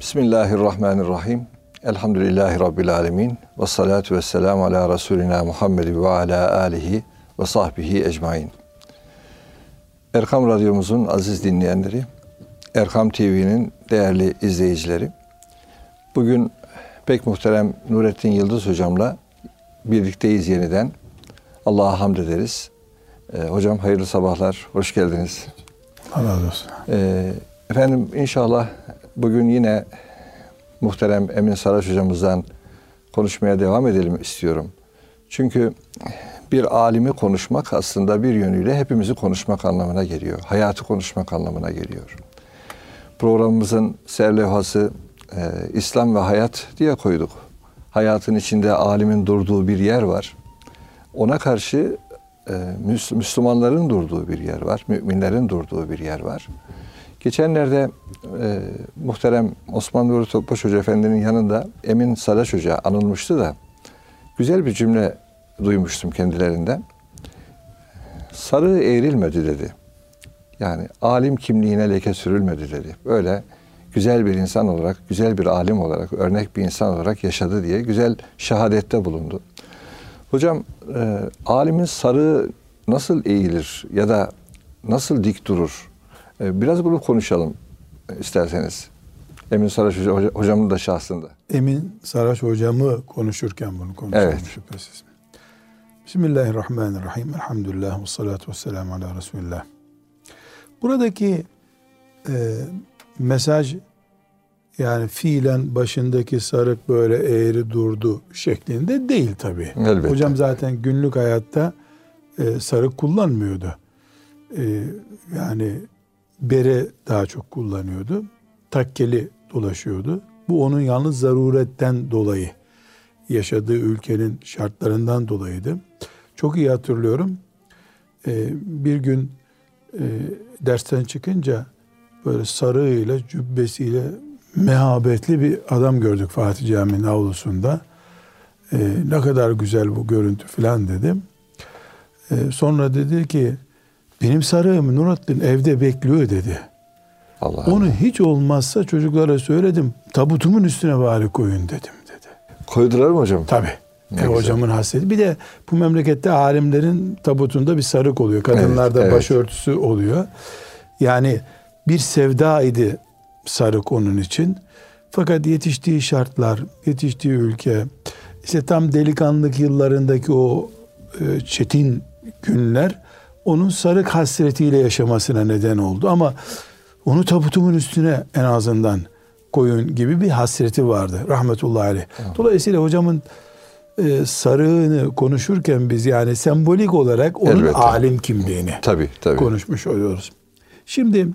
Bismillahirrahmanirrahim. Elhamdülillahi Rabbil alemin. Ve salatu ve selamu ala Resulina Muhammed ve ala alihi ve sahbihi ecmain. Erkam Radyomuzun aziz dinleyenleri, Erkam TV'nin değerli izleyicileri. Bugün pek muhterem Nurettin Yıldız hocamla birlikteyiz yeniden. Allah'a hamd ederiz. Ee, hocam hayırlı sabahlar, hoş geldiniz. Allah razı olsun. Ee, efendim inşallah bugün yine muhterem Emin Saraç hocamızdan konuşmaya devam edelim istiyorum. Çünkü bir alimi konuşmak aslında bir yönüyle hepimizi konuşmak anlamına geliyor. Hayatı konuşmak anlamına geliyor. Programımızın serlevhası e, İslam ve Hayat diye koyduk. Hayatın içinde alimin durduğu bir yer var. Ona karşı e, Müslümanların durduğu bir yer var. Müminlerin durduğu bir yer var. Geçenlerde e, muhterem Osman Nuri Topbaş Hoca Efendi'nin yanında Emin Saraç Hoca anılmıştı da güzel bir cümle duymuştum kendilerinden. Sarı eğrilmedi dedi. Yani alim kimliğine leke sürülmedi dedi. Böyle güzel bir insan olarak, güzel bir alim olarak, örnek bir insan olarak yaşadı diye güzel şehadette bulundu. Hocam, e, alimin sarığı nasıl eğilir ya da nasıl dik durur? E, biraz bunu konuşalım isterseniz. Emin Saraç Hoca, hocamın da şahsında. Emin Saraç hocamı konuşurken bunu konuşalım evet. şüphesiz. Bismillahirrahmanirrahim. Elhamdülillah ve salatu ve selamu ala Resulillah. Buradaki e, mesaj yani fiilen başındaki sarık böyle eğri durdu şeklinde değil tabi. Hocam zaten günlük hayatta e, sarık kullanmıyordu. E, yani bere daha çok kullanıyordu. Takkeli dolaşıyordu. Bu onun yalnız zaruretten dolayı yaşadığı ülkenin şartlarından dolayıydı. Çok iyi hatırlıyorum. Ee, bir gün e, dersten çıkınca böyle sarığıyla, cübbesiyle mehabetli bir adam gördük Fatih Camii'nin avlusunda. Ee, ne kadar güzel bu görüntü filan dedim. Ee, sonra dedi ki benim sarığım Nurattin evde bekliyor dedi. Allah Onu Allah. hiç olmazsa çocuklara söyledim. Tabutumun üstüne bari koyun dedim dedi. Koydular mı hocam? Tabi. E, hocamın hasreti. Bir de bu memlekette alimlerin tabutunda bir sarık oluyor. Kadınlarda evet, evet. başörtüsü oluyor. Yani bir sevda idi sarık onun için. Fakat yetiştiği şartlar, yetiştiği ülke, işte tam delikanlık yıllarındaki o e, çetin günler onun sarık hasretiyle yaşamasına neden oldu. Ama onu tabutumun üstüne en azından koyun gibi bir hasreti vardı rahmetullahi aleyh. Dolayısıyla hocamın e, sarığını konuşurken biz yani sembolik olarak onun Elbette. alim kimliğini tabii, tabii. konuşmuş oluyoruz. Şimdi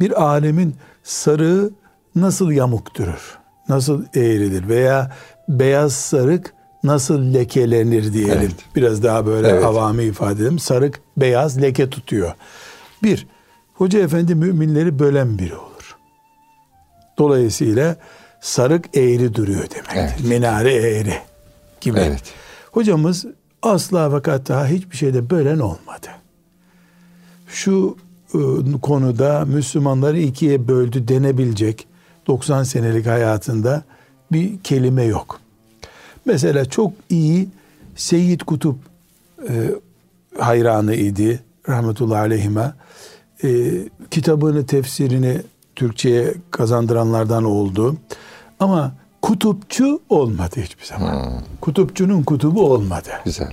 bir alemin sarığı nasıl yamuk durur? Nasıl eğrilir? Veya beyaz sarık nasıl lekelenir diyelim. Evet. Biraz daha böyle evet. avami ifade edelim. Sarık beyaz leke tutuyor. Bir, Hoca Efendi müminleri bölen biri olur. Dolayısıyla sarık eğri duruyor demektir. Evet. Minare eğri gibi. Evet. Hocamız asla fakat daha hiçbir şeyde bölen olmadı. Şu ıı, konuda Müslümanları ikiye böldü denebilecek 90 senelik hayatında bir kelime yok. Mesela çok iyi Seyyid Kutup e, hayranı idi rahmetullahi aleyhime. E, kitabını, tefsirini Türkçe'ye kazandıranlardan oldu. Ama kutupçu olmadı hiçbir zaman. Hmm. Kutupçunun kutubu olmadı. Güzel.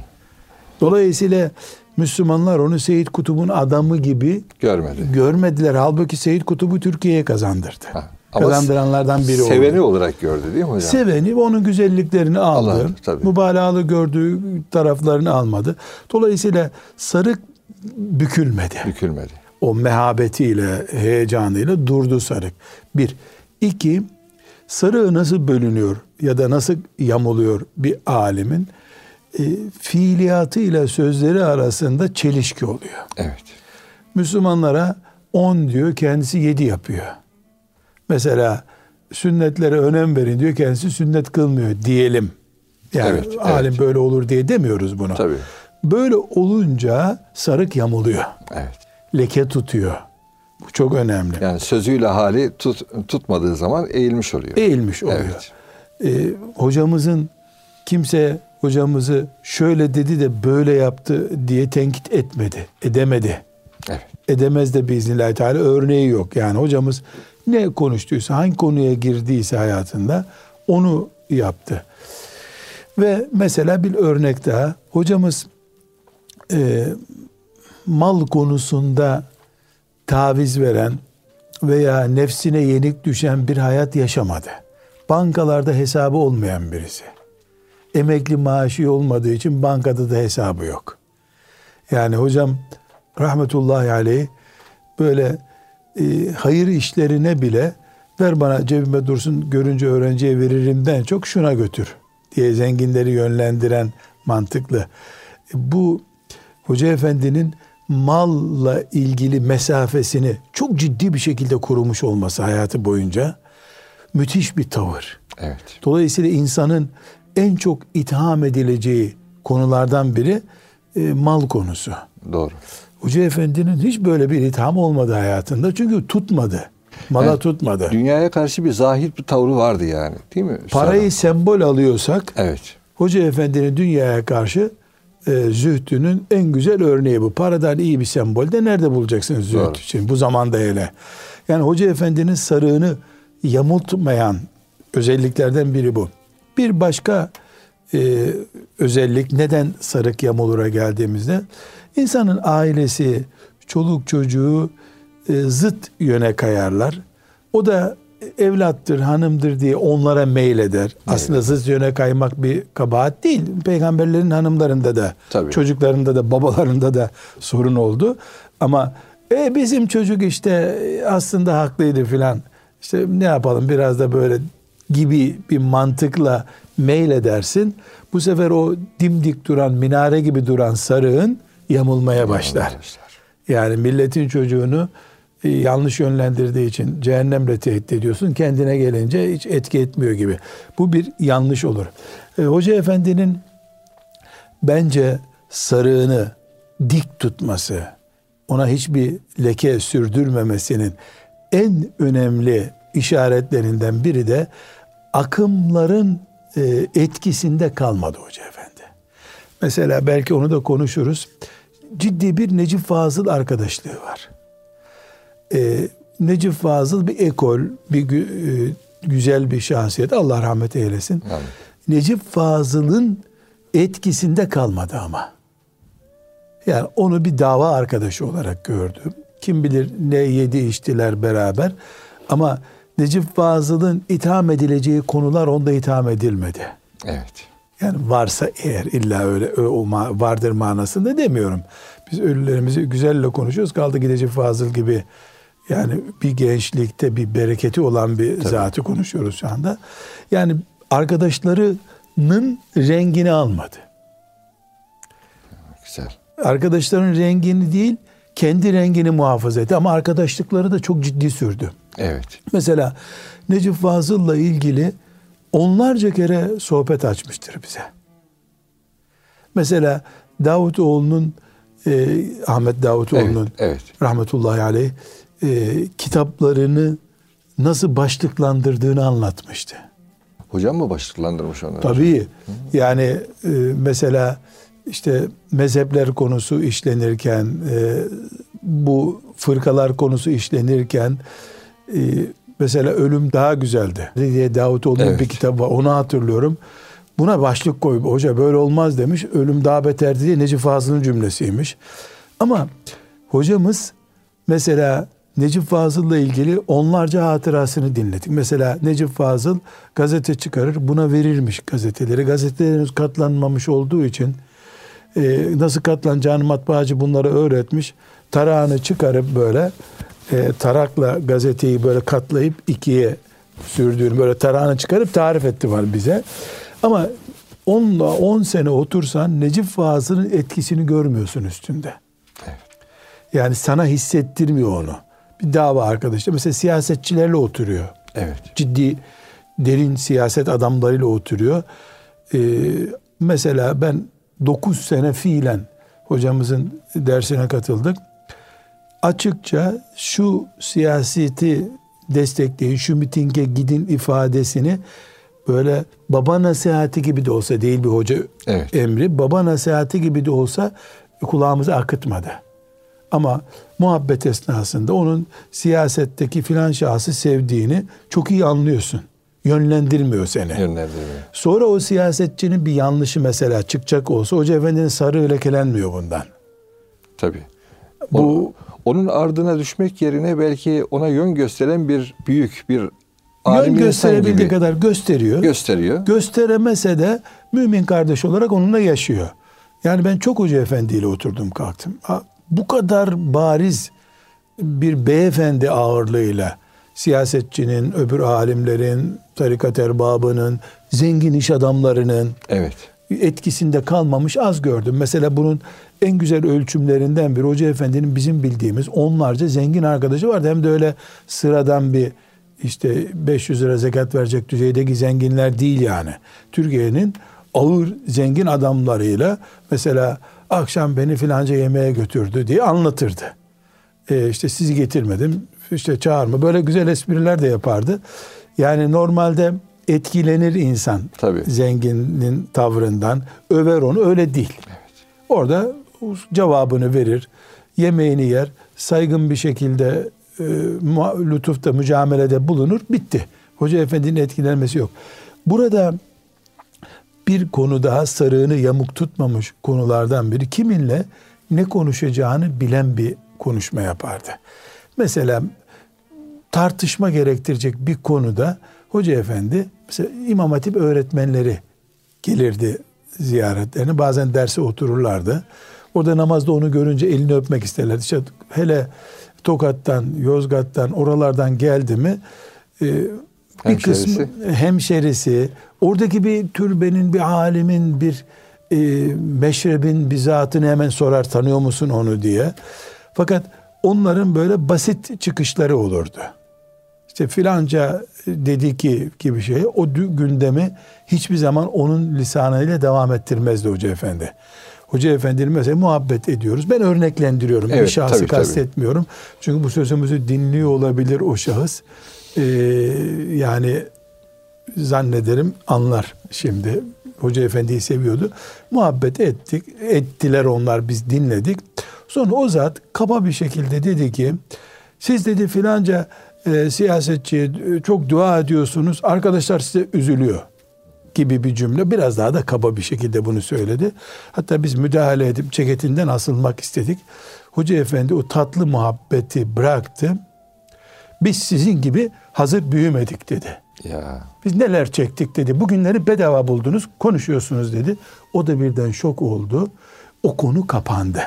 Dolayısıyla Müslümanlar onu Seyyid Kutub'un adamı gibi görmedi. görmediler. Halbuki Seyyid Kutub'u Türkiye'ye kazandırdı. Ha. Ama kazandıranlardan biri oldu. Seveni olarak gördü değil mi hocam? Seveni onun güzelliklerini aldı. Allah, tabii. Mübalağalı gördüğü taraflarını almadı. Dolayısıyla sarık bükülmedi. Bükülmedi. O mehabetiyle, heyecanıyla durdu sarık. Bir. iki sarığı nasıl bölünüyor ya da nasıl yamuluyor bir alimin e, fiiliyatı ile sözleri arasında çelişki oluyor. Evet. Müslümanlara on diyor, kendisi yedi yapıyor. Mesela sünnetlere önem verin diyor kendisi sünnet kılmıyor diyelim. Yani evet, alim evet. böyle olur diye demiyoruz bunu. Tabii. Böyle olunca sarık yamuluyor. Evet. Leke tutuyor. Bu çok önemli. Yani sözüyle hali tut, tutmadığı zaman eğilmiş oluyor. Eğilmiş oluyor. Evet. Ee, hocamızın kimse hocamızı şöyle dedi de böyle yaptı diye tenkit etmedi, edemedi. Evet. Edemez de biiznillahü teala örneği yok. Yani hocamız ne konuştuysa, hangi konuya girdiyse hayatında onu yaptı. Ve mesela bir örnek daha. Hocamız e, mal konusunda taviz veren veya nefsine yenik düşen bir hayat yaşamadı. Bankalarda hesabı olmayan birisi. Emekli maaşı olmadığı için bankada da hesabı yok. Yani hocam rahmetullahi aleyh böyle e, hayır işlerine bile ver bana cebime dursun görünce öğrenciye veririmden çok şuna götür diye zenginleri yönlendiren mantıklı. E, bu Hoca Efendi'nin malla ilgili mesafesini çok ciddi bir şekilde korumuş olması hayatı boyunca müthiş bir tavır. Evet. Dolayısıyla insanın en çok itham edileceği konulardan biri e, mal konusu. Doğru. Hoca Efendi'nin hiç böyle bir itham olmadı hayatında. Çünkü tutmadı. Mala yani, tutmadı. Dünyaya karşı bir zahir bir tavrı vardı yani. Değil mi? Parayı Sana. sembol alıyorsak evet. Hoca Efendi'nin dünyaya karşı e, zühdünün en güzel örneği bu. Paradan iyi bir sembol de nerede bulacaksınız zühd Doğru. için bu zamanda hele. Yani Hoca Efendi'nin sarığını yamultmayan özelliklerden biri bu. Bir başka e, özellik neden sarık yamulura geldiğimizde insanın ailesi, çoluk çocuğu e, zıt yöne kayarlar. O da evlattır, hanımdır diye onlara meyleder. Evet. Aslında zıt yöne kaymak bir kabahat değil. Peygamberlerin hanımlarında da, Tabii. çocuklarında da, babalarında da sorun oldu. Ama e, bizim çocuk işte aslında haklıydı filan. İşte ne yapalım biraz da böyle gibi bir mantıkla meyledersin. Bu sefer o dimdik duran, minare gibi duran sarığın yamulmaya başlar. Yani milletin çocuğunu e, yanlış yönlendirdiği için cehennemle tehdit ediyorsun. Kendine gelince hiç etki etmiyor gibi. Bu bir yanlış olur. E, Hoca Efendi'nin bence sarığını dik tutması, ona hiçbir leke sürdürmemesinin en önemli işaretlerinden biri de akımların e, etkisinde kalmadı Hoca Efendi. Mesela belki onu da konuşuruz. Ciddi bir Necip Fazıl arkadaşlığı var e, Necip Fazıl bir ekol, bir e, güzel bir şahsiyet. Allah rahmet eylesin. Amin. Necip Fazıl'ın etkisinde kalmadı ama. Yani onu bir dava arkadaşı olarak gördüm. Kim bilir ne yedi içtiler beraber. Ama Necip Fazıl'ın itham edileceği konular onda itham edilmedi. Evet. Yani varsa eğer illa öyle o vardır manasında demiyorum. Biz ölülerimizi güzelle konuşuyoruz. Kaldı gidecek Fazıl gibi yani bir gençlikte bir bereketi olan bir Tabii. zatı konuşuyoruz şu anda. Yani arkadaşlarının rengini almadı. Güzel. Arkadaşların rengini değil, kendi rengini muhafaza etti ama arkadaşlıkları da çok ciddi sürdü. Evet. Mesela Necip Fazıl'la ilgili onlarca kere sohbet açmıştır bize. Mesela Davutoğlu'nun e, Ahmet Davutoğlu'nun evet, evet. rahmetullahi aleyh e, kitaplarını nasıl başlıklandırdığını anlatmıştı. Hocam mı başlıklandırmış onları? Tabii. Yani e, mesela işte mezhepler konusu işlenirken, e, bu fırkalar konusu işlenirken e, mesela ölüm daha güzeldi diye Davutoğlu'nun evet. bir kitabı var. Onu hatırlıyorum. Buna başlık koy. Hoca böyle olmaz demiş. Ölüm daha beterdi diye Necip Fazıl'ın cümlesiymiş. Ama hocamız mesela Necip Fazıl'la ilgili onlarca hatırasını dinledik. Mesela Necip Fazıl gazete çıkarır, buna verirmiş gazeteleri. Gazetelerin katlanmamış olduğu için e, nasıl katlanacağını matbaacı bunları öğretmiş. Tarağını çıkarıp böyle e, tarakla gazeteyi böyle katlayıp ikiye sürdüğünü böyle tarağını çıkarıp tarif etti var bize. Ama onunla 10 sene otursan Necip Fazıl'ın etkisini görmüyorsun üstünde. Yani sana hissettirmiyor onu bir dava arkadaşı. Mesela siyasetçilerle oturuyor. Evet. Ciddi derin siyaset adamlarıyla oturuyor. Ee, mesela ben 9 sene fiilen hocamızın dersine katıldık. Açıkça şu siyaseti destekleyin, şu mitinge gidin ifadesini böyle baba nasihati gibi de olsa değil bir hoca Evet. emri, baba nasihati gibi de olsa kulağımıza akıtmadı. Ama muhabbet esnasında onun siyasetteki filan şahsı sevdiğini çok iyi anlıyorsun. Yönlendirmiyor seni. Yönlendirmiyor. Sonra o siyasetçinin bir yanlışı mesela çıkacak olsa Hoca Efendi'nin sarığı lekelenmiyor bundan. Tabii. Bu- Bu onun ardına düşmek yerine belki ona yön gösteren bir büyük bir Yön alim insan gösterebildiği gibi kadar gösteriyor. gösteriyor. Gösteremese de mümin kardeş olarak onunla yaşıyor. Yani ben çok Hoca Efendi ile oturdum kalktım. Bu kadar bariz bir beyefendi ağırlığıyla siyasetçinin, öbür alimlerin, tarikat erbabının, zengin iş adamlarının evet. Etkisinde kalmamış az gördüm. Mesela bunun en güzel ölçümlerinden bir Hoca Efendi'nin bizim bildiğimiz onlarca zengin arkadaşı vardı. Hem de öyle sıradan bir işte 500 lira zekat verecek düzeydeki zenginler değil yani. Türkiye'nin ağır zengin adamlarıyla mesela akşam beni filanca yemeğe götürdü diye anlatırdı. E işte sizi getirmedim işte çağırma böyle güzel espriler de yapardı. Yani normalde etkilenir insan Tabii. zenginin tavrından över onu öyle değil. Orada cevabını verir, yemeğini yer, saygın bir şekilde e, lütufta, mücamelede bulunur, bitti. Hoca efendinin etkilenmesi yok. Burada bir konu daha sarığını yamuk tutmamış konulardan biri kiminle ne konuşacağını bilen bir konuşma yapardı. Mesela tartışma gerektirecek bir konuda hoca efendi mesela İmam Hatip öğretmenleri gelirdi ziyaretlerine. Bazen derse otururlardı. Orada namazda onu görünce elini öpmek isterlerdi. İşte hele Tokat'tan, Yozgat'tan, oralardan geldi mi e, bir Hemşerisi. kısmı hemşerisi, oradaki bir türbenin, bir alimin, bir e, meşrebin bir zatını hemen sorar tanıyor musun onu diye. Fakat onların böyle basit çıkışları olurdu. İşte filanca dedi ki gibi şey o gündemi hiçbir zaman onun lisanıyla devam ettirmezdi Hoca Efendi. Hoca Efendi'nin mesela muhabbet ediyoruz. Ben örneklendiriyorum. bir Evet, şahsı tabii, tabii. kastetmiyorum. Çünkü bu sözümüzü dinliyor olabilir o şahıs. Ee, yani zannederim anlar şimdi. Hoca Efendi'yi seviyordu. Muhabbet ettik. Ettiler onlar biz dinledik. Sonra o zat kaba bir şekilde dedi ki siz dedi filanca e, siyasetçi e, çok dua ediyorsunuz. Arkadaşlar size üzülüyor gibi bir cümle. Biraz daha da kaba bir şekilde bunu söyledi. Hatta biz müdahale edip ceketinden asılmak istedik. Hoca Efendi o tatlı muhabbeti bıraktı. Biz sizin gibi hazır büyümedik dedi. Ya Biz neler çektik dedi. Bugünleri bedava buldunuz, konuşuyorsunuz dedi. O da birden şok oldu. O konu kapandı.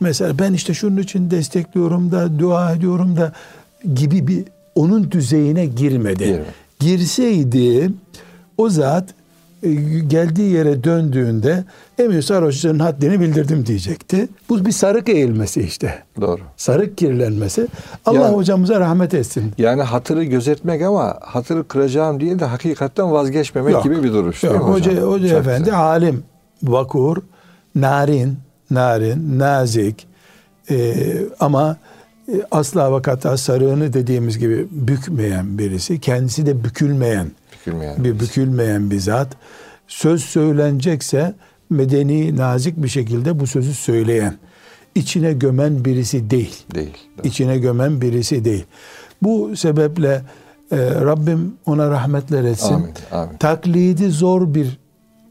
Mesela ben işte şunun için destekliyorum da, dua ediyorum da gibi bir onun düzeyine girmedi. Girmedi. Girseydi o zat e, geldiği yere döndüğünde Emir Sarhoş'un haddini bildirdim diyecekti. Bu bir sarık eğilmesi işte. doğru. Sarık kirlenmesi. Allah Yani- hocamıza rahmet etsin. Yani hatırı gözetmek ama hatırı kıracağım diye de hakikatten vazgeçmemek Yok. gibi bir duruş Yok, değil mi hoca, hocam? hoca Çok efendi güzel. alim, vakur, narin, narin, nazik e, ama e, asla vakata sarığını dediğimiz gibi bükmeyen birisi, kendisi de bükülmeyen, Bükülmeyen bir bükülmeyen bir zat. Söz söylenecekse medeni, nazik bir şekilde bu sözü söyleyen, içine gömen birisi değil değil. içine gömen birisi değil. Bu sebeple e, Rabbim ona rahmetler etsin. Amin, amin. Taklidi zor bir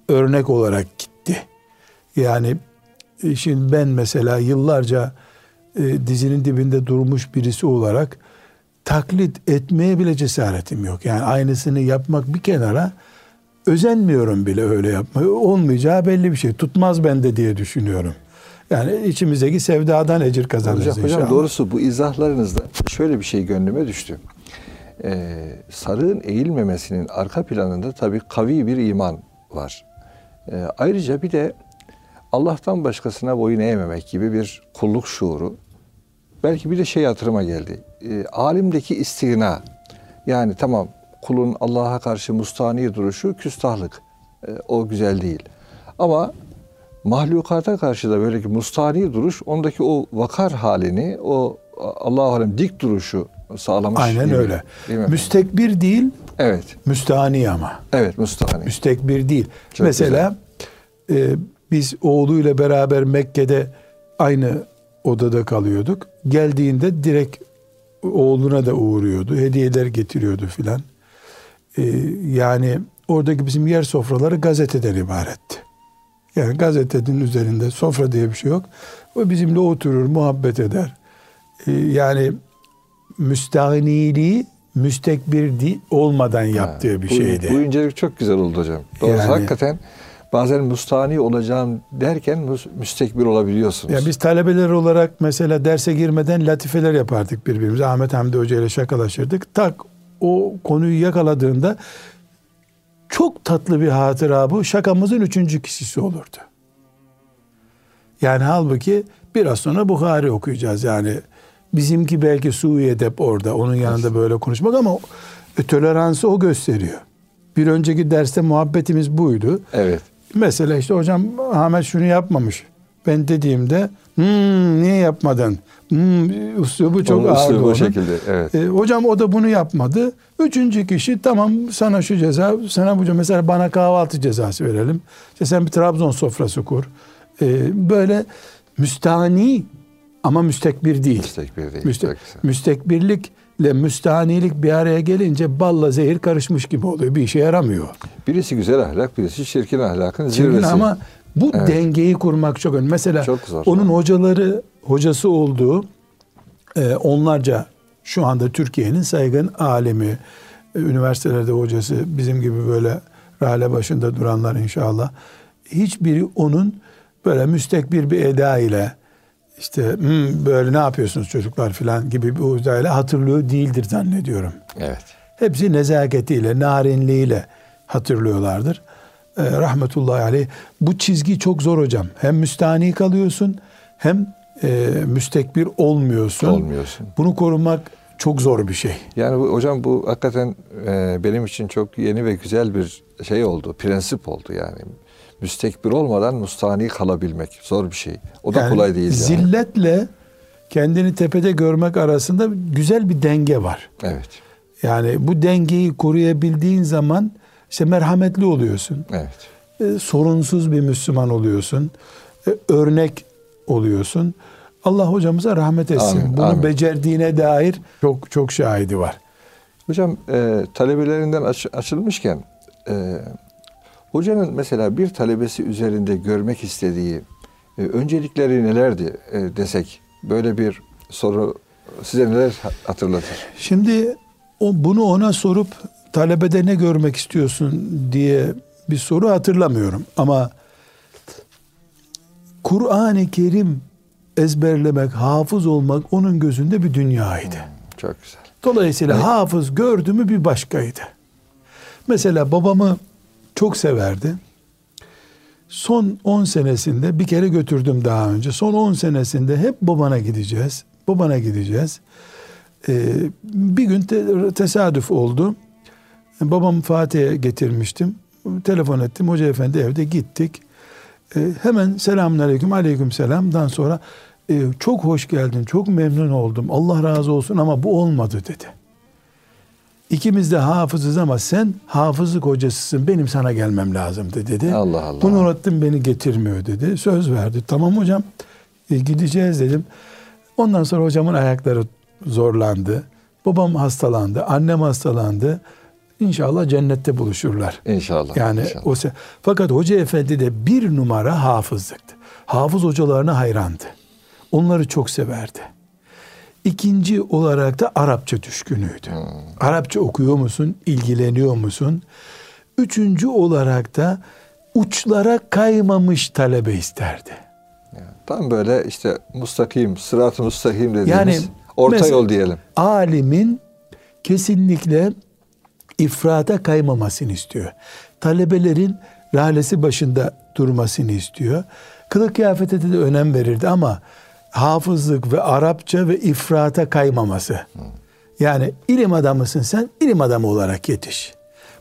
örnek olarak gitti. Yani e, şimdi ben mesela yıllarca e, dizinin dibinde durmuş birisi olarak taklit etmeye bile cesaretim yok. Yani aynısını yapmak bir kenara özenmiyorum bile öyle yapmaya. Olmayacağı belli bir şey. Tutmaz bende diye düşünüyorum. Yani içimizdeki sevdadan ecir kazanırız Hocam, inşallah. hocam doğrusu bu izahlarınızda şöyle bir şey gönlüme düştü. Ee, sarığın eğilmemesinin arka planında tabii kavi bir iman var. Ee, ayrıca bir de Allah'tan başkasına boyun eğmemek gibi bir kulluk şuuru. Belki bir de şey hatırıma geldi. Ee, alimdeki istigna. Yani tamam kulun Allah'a karşı mustani duruşu küstahlık. Ee, o güzel değil. Ama mahlukata karşı da böyle ki mustani duruş ondaki o vakar halini o Allahu alem dik duruşu sağlamış. Aynen gibi. öyle. Değil mi? Müstekbir değil, evet. müstahni ama. Evet mustani. Müstekbir değil. Çok Mesela e, biz oğluyla beraber Mekke'de aynı odada kalıyorduk. Geldiğinde direkt oğluna da uğruyordu. Hediyeler getiriyordu filan. E, yani oradaki bizim yer sofraları gazeteden ibaretti. Yani gazetenin üzerinde sofra diye bir şey yok. O bizimle oturur, muhabbet eder. E, yani müstahniliği müstekbir olmadan yaptığı Ha, bir bu, şeydi. Bu incelik çok güzel oldu hocam. Doğrusu Yani- hakikaten bazen mustani olacağım derken müs- müstekbir olabiliyorsunuz. Ya biz talebeler olarak mesela derse girmeden latifeler yapardık birbirimize. Ahmet Hamdi Hoca ile şakalaşırdık. Tak o konuyu yakaladığında çok tatlı bir hatıra bu. Şakamızın üçüncü kişisi olurdu. Yani halbuki biraz sonra Bukhari okuyacağız. Yani bizimki belki suyu edep orada. Onun yanında böyle konuşmak ama e, toleransı o gösteriyor. Bir önceki derste muhabbetimiz buydu. Evet. Mesela işte hocam Ahmet şunu yapmamış. Ben dediğimde hmm, niye yapmadın? Hmm, üslubu çok Onun ağırdı onun. şekilde, evet. E, hocam o da bunu yapmadı. Üçüncü kişi tamam sana şu ceza, sana bu ceza. Mesela bana kahvaltı cezası verelim. İşte sen bir Trabzon sofrası kur. E, böyle müstahni ama müstekbir değil. Müstekbir değil. Müste- Çok müstekbirlikle müstahanilik bir araya gelince balla zehir karışmış gibi oluyor. Bir işe yaramıyor. Birisi güzel ahlak, birisi çirkin ahlakın Çirkin zirvesi. ama bu Evet. dengeyi kurmak çok önemli. Mesela Çok zor. onun hocaları, hocası olduğu e, onlarca şu anda Türkiye'nin saygın alemi, e, üniversitelerde hocası, bizim gibi böyle rale başında duranlar inşallah. Hiçbiri onun böyle müstekbir bir eda ile işte "Hmm, böyle ne yapıyorsunuz çocuklar falan gibi bir edayla hatırlıyor değildir zannediyorum. Evet. Hepsi nezaketiyle, narinliğiyle hatırlıyorlardır. Ee, rahmetullahi aleyh. Bu çizgi çok zor hocam. Hem müstani kalıyorsun hem e, müstekbir olmuyorsun. Olmuyorsun. Bunu korumak çok zor bir şey. Yani bu, hocam bu hakikaten e, benim için çok yeni ve güzel bir şey oldu. Prensip oldu yani. Müstekbir olmadan mustani kalabilmek zor bir şey. O da Yani kolay değil yani. Zilletle kendini tepede görmek arasında güzel bir denge var. Evet. Yani bu dengeyi koruyabildiğin zaman işte merhametli oluyorsun. Evet. e, sorunsuz bir Müslüman oluyorsun. E, örnek oluyorsun. Allah hocamıza rahmet etsin. Amin, Bunu amin. becerdiğine dair çok çok şahidi var. Hocam e, talebelerinden aç- açılmışken e, hocanın mesela bir talebesi üzerinde görmek istediği e, öncelikleri nelerdi e, desek böyle bir soru size neler ha- hatırlatır? Şimdi o bunu ona sorup talebede ne görmek istiyorsun diye bir soru hatırlamıyorum ama Kur'an-ı Kerim ezberlemek, hafız olmak onun gözünde bir dünyaydı. Çok güzel. Dolayısıyla Evet. hafız gördü mü bir başkaydı. Mesela babamı çok severdi. Son 10 senesinde bir kere götürdüm daha önce. Son 10 senesinde hep babana gideceğiz. Babana gideceğiz. Ee, bir gün te- tesadüf oldu. Babam Fatih'e getirmiştim. Telefon ettim. Hoca efendi evde gittik. Ee, hemen selamun aleyküm aleyküm selamdan sonra e, çok hoş geldin çok memnun oldum Allah razı olsun ama bu olmadı dedi. İkimiz de hafızız ama sen hafızlık hocasısın benim sana gelmem lazımdı dedi. Allah Allah. Bu Nurattin beni getirmiyor dedi. Söz verdi. Tamam hocam e, gideceğiz dedim. Ondan sonra hocamın ayakları zorlandı. Babam hastalandı. Annem hastalandı. İnşallah cennette buluşurlar. İnşallah. Yani inşallah. o se- fakat hoca efendi de bir numara hafızlıktı. Hafız hocalarına hayrandı. Onları çok severdi. İkinci olarak da Arapça düşkünüydü. Arapça okuyor musun? İlgileniyor musun? Üçüncü olarak da uçlara kaymamış talebe isterdi. Yani tam böyle işte mustakim, sırat-ı mustakim dediğimiz Yani orta yol diyelim. alimin kesinlikle ifrata kaymamasını istiyor. Talebelerin lalesi başında durmasını istiyor. Kılık kıyafete de önem verirdi ama hafızlık ve Arapça ve ifrata kaymaması. Yani ilim adamısın sen, ilim adamı olarak yetiş.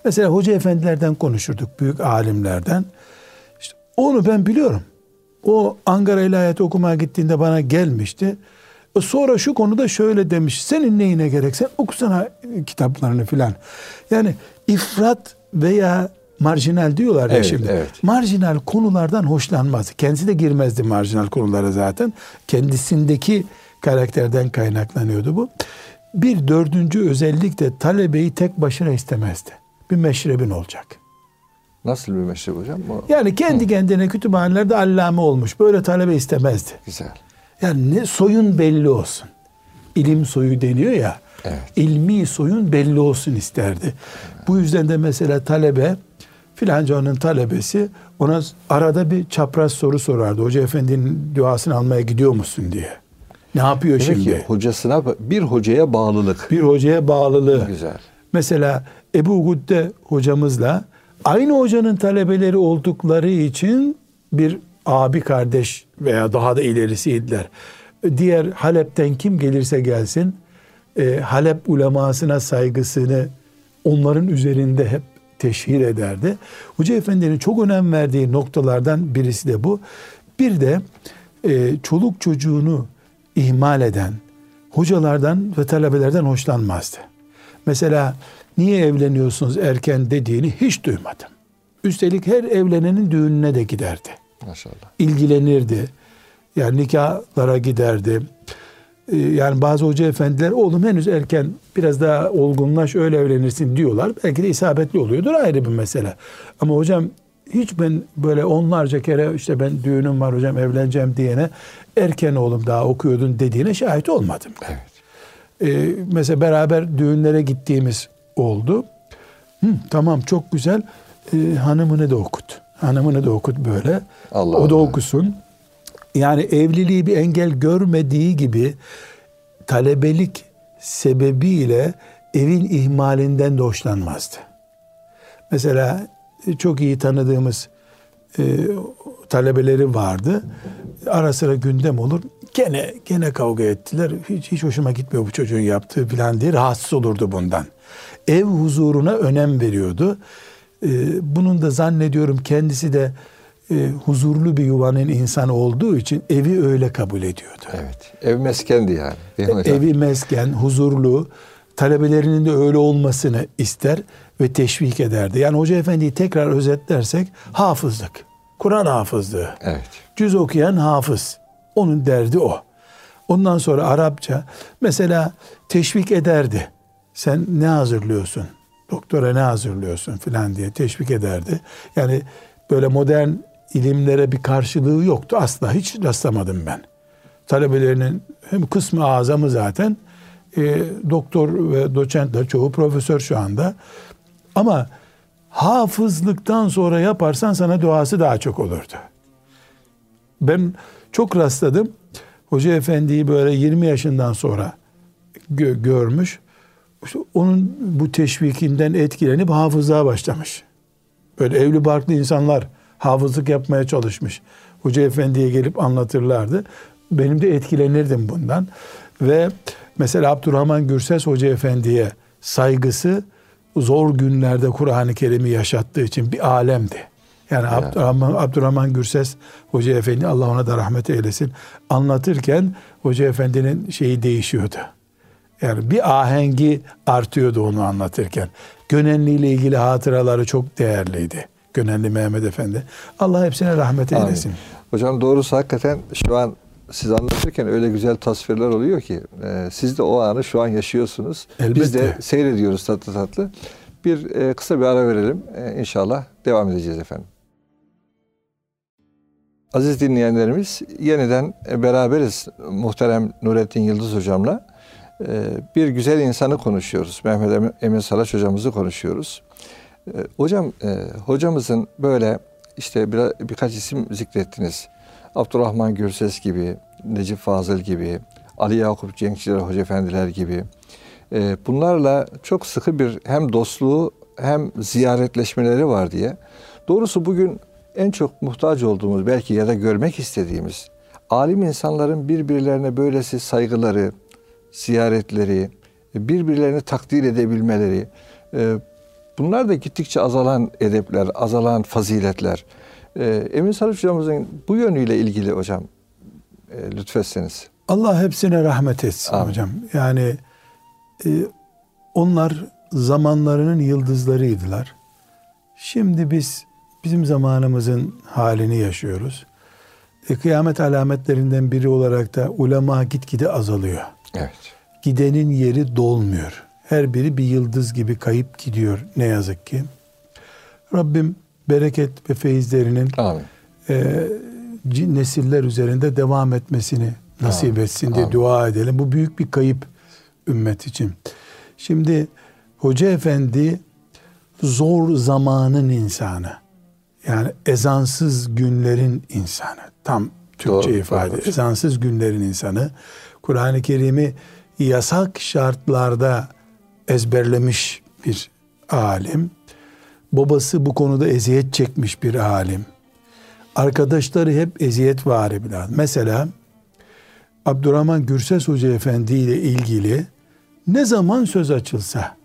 Mesela hoca efendilerden konuşurduk, büyük alimlerden. İşte onu ben biliyorum. O Ankara İlahiyat okumaya gittiğinde bana gelmişti. E, sonra şu konuda şöyle demiş. Senin neyine gerek? Sen okusana kitaplarını filan. Yani ifrat veya marjinal diyorlar ya Evet, şimdi. evet. Marjinal konulardan hoşlanmaz. Kendisi de girmezdi marjinal konulara zaten. Kendisindeki karakterden kaynaklanıyordu bu. Bir dördüncü özellik de talebeyi tek başına istemezdi. Bir meşrebin olacak. Nasıl bir meşrep hocam? O, Yani kendi kendine kütüphanelerde allame olmuş. Böyle talebe istemezdi. güzel. Yani ne soyun belli olsun. İlim soyu deniyor ya. Evet. İlmi soyun belli olsun isterdi. Bu yüzden de mesela talebe filancanın talebesi ona arada bir çapraz soru sorardı. Hoca efendinin duasını almaya gidiyor musun diye. Ne yapıyor Demek şimdi? ki hocasına bir hocaya bağlılık. Bir hocaya bağlılığı. Güzel. Mesela Ebu Gudde hocamızla aynı hocanın talebeleri oldukları için bir abi kardeş veya daha da ilerisiydiler. Diğer Halep'ten kim gelirse gelsin e, Halep ulemasına saygısını onların üzerinde hep teşhir ederdi. Hoca Efendi'nin çok önem verdiği noktalardan birisi de bu. Bir de e, çoluk çocuğunu ihmal eden hocalardan ve talebelerden hoşlanmazdı. Mesela niye evleniyorsunuz erken dediğini hiç duymadım. Üstelik her evlenenin düğününe de giderdi. Maşallah. İlgilenirdi. Yani nikahlara giderdi. Ee, Yani bazı hoca efendiler oğlum henüz erken biraz daha olgunlaş öyle evlenirsin diyorlar. Belki de isabetli oluyordur ayrı bir mesele. Ama hocam hiç ben böyle onlarca kere işte ben düğünüm var hocam evleneceğim diyene erken oğlum daha okuyordun dediğine şahit olmadım. Evet. Ee, mesela beraber düğünlere gittiğimiz oldu. Hı, tamam çok güzel. Ee, hanımını da okut. Hanımını da okut böyle. Allah o da Allah. okusun. Yani evliliği bir engel görmediği gibi talebelik sebebiyle evin ihmalinden de hoşlanmazdı. Mesela e, çok iyi tanıdığımız e, talebeleri vardı. Ara sıra gündem olur. Gene gene kavga ettiler. Hiç, hiç hoşuma gitmiyor bu çocuğun yaptığı falan diye rahatsız olurdu bundan. Ev huzuruna önem veriyordu. E, bunun da zannediyorum kendisi de e, huzurlu bir yuvanın insanı olduğu için evi öyle kabul ediyordu. Evet. Ev meskendi yani. Değil mi hocam? Evi mesken, huzurlu, talebelerinin de öyle olmasını ister ve teşvik ederdi. Yani Hoca Efendi'yi tekrar özetlersek hafızlık, Kur'an hafızlığı, Evet. cüz okuyan hafız. Onun derdi o. Ondan sonra Arapça mesela teşvik ederdi. Sen ne hazırlıyorsun? Doktora ne hazırlıyorsun filan diye teşvik ederdi. Yani böyle modern ilimlere bir karşılığı yoktu. Asla hiç rastlamadım ben. Talebelerinin hem kısmı azamı zaten e, doktor ve doçentler çoğu profesör şu anda. Ama hafızlıktan sonra yaparsan sana duası daha çok olurdu. Ben çok rastladım. Hoca efendiyi böyle 20 yaşından sonra gö- görmüş. İşte onun bu teşvikinden etkilenip hafızlığa başlamış. Böyle evli barklı insanlar hafızlık yapmaya çalışmış. Hoca efendiye gelip anlatırlardı. Benim de etkilenirdim bundan. Ve mesela Abdurrahman Gürses Hoca efendiye saygısı zor günlerde Kur'an-ı Kerim'i yaşattığı için bir alemdi. Yani Abdurrahman, Abdurrahman Gürses Hoca Efendi Allah ona da rahmet eylesin anlatırken Hoca Efendi'nin şeyi değişiyordu. Yani bir ahengi artıyordu onu anlatırken. Gönenli ile ilgili hatıraları çok değerliydi. Gönenli Mehmet Efendi. Allah hepsine rahmet Amin. eylesin. Hocam doğrusu hakikaten şu an siz anlatırken öyle güzel tasvirler oluyor ki e, siz de o anı şu an yaşıyorsunuz. Biz de Elbette. seyrediyoruz tatlı tatlı. Bir e, kısa bir ara verelim. E, inşallah devam edeceğiz efendim. Aziz dinleyenlerimiz yeniden beraberiz muhterem Nurettin Yıldız hocamla. E, bir güzel insanı konuşuyoruz. Mehmet Emin- Salaç hocamızı konuşuyoruz. E, hocam e, hocamızın böyle işte bir, birkaç isim zikrettiniz. Abdurrahman Gürses gibi, Necip Fazıl gibi, Ali Yakup Cenkçiler Hoca Efendiler gibi. E, bunlarla çok sıkı bir hem dostluğu hem ziyaretleşmeleri var diye. Doğrusu bugün en çok muhtaç olduğumuz belki ya da görmek istediğimiz alim insanların birbirlerine böylesi saygıları, ziyaretleri, birbirlerini takdir edebilmeleri, e, bunlar da gittikçe azalan edepler, azalan faziletler. Ee, Emin Sarıç hocamızın bu yönüyle ilgili hocam e, lütfetseniz. Allah hepsine rahmet etsin Amin. hocam. Yani e, onlar zamanlarının yıldızlarıydılar. Şimdi biz bizim zamanımızın halini yaşıyoruz. E, kıyamet alametlerinden biri olarak da ulema gitgide azalıyor. Evet. Gidenin yeri dolmuyor. Her biri bir yıldız gibi kayıp gidiyor ne yazık ki. Rabbim bereket ve feyizlerinin Amin. e, nesiller üzerinde devam etmesini nasip Amin. etsin diye Amin. dua edelim. Bu büyük bir kayıp ümmet için. Şimdi Hoca Efendi zor zamanın insanı. Yani ezansız günlerin insanı. Tam Türkçe Doğru, ifade. doğru. Ezansız günlerin insanı. Kur'an-ı Kerim'i yasak şartlarda ezberlemiş bir alim. Babası bu konuda eziyet çekmiş bir alim. Arkadaşları hep eziyet var adam. Mesela Abdurrahman Gürses Hoca Efendi ile ilgili ne zaman söz açılsa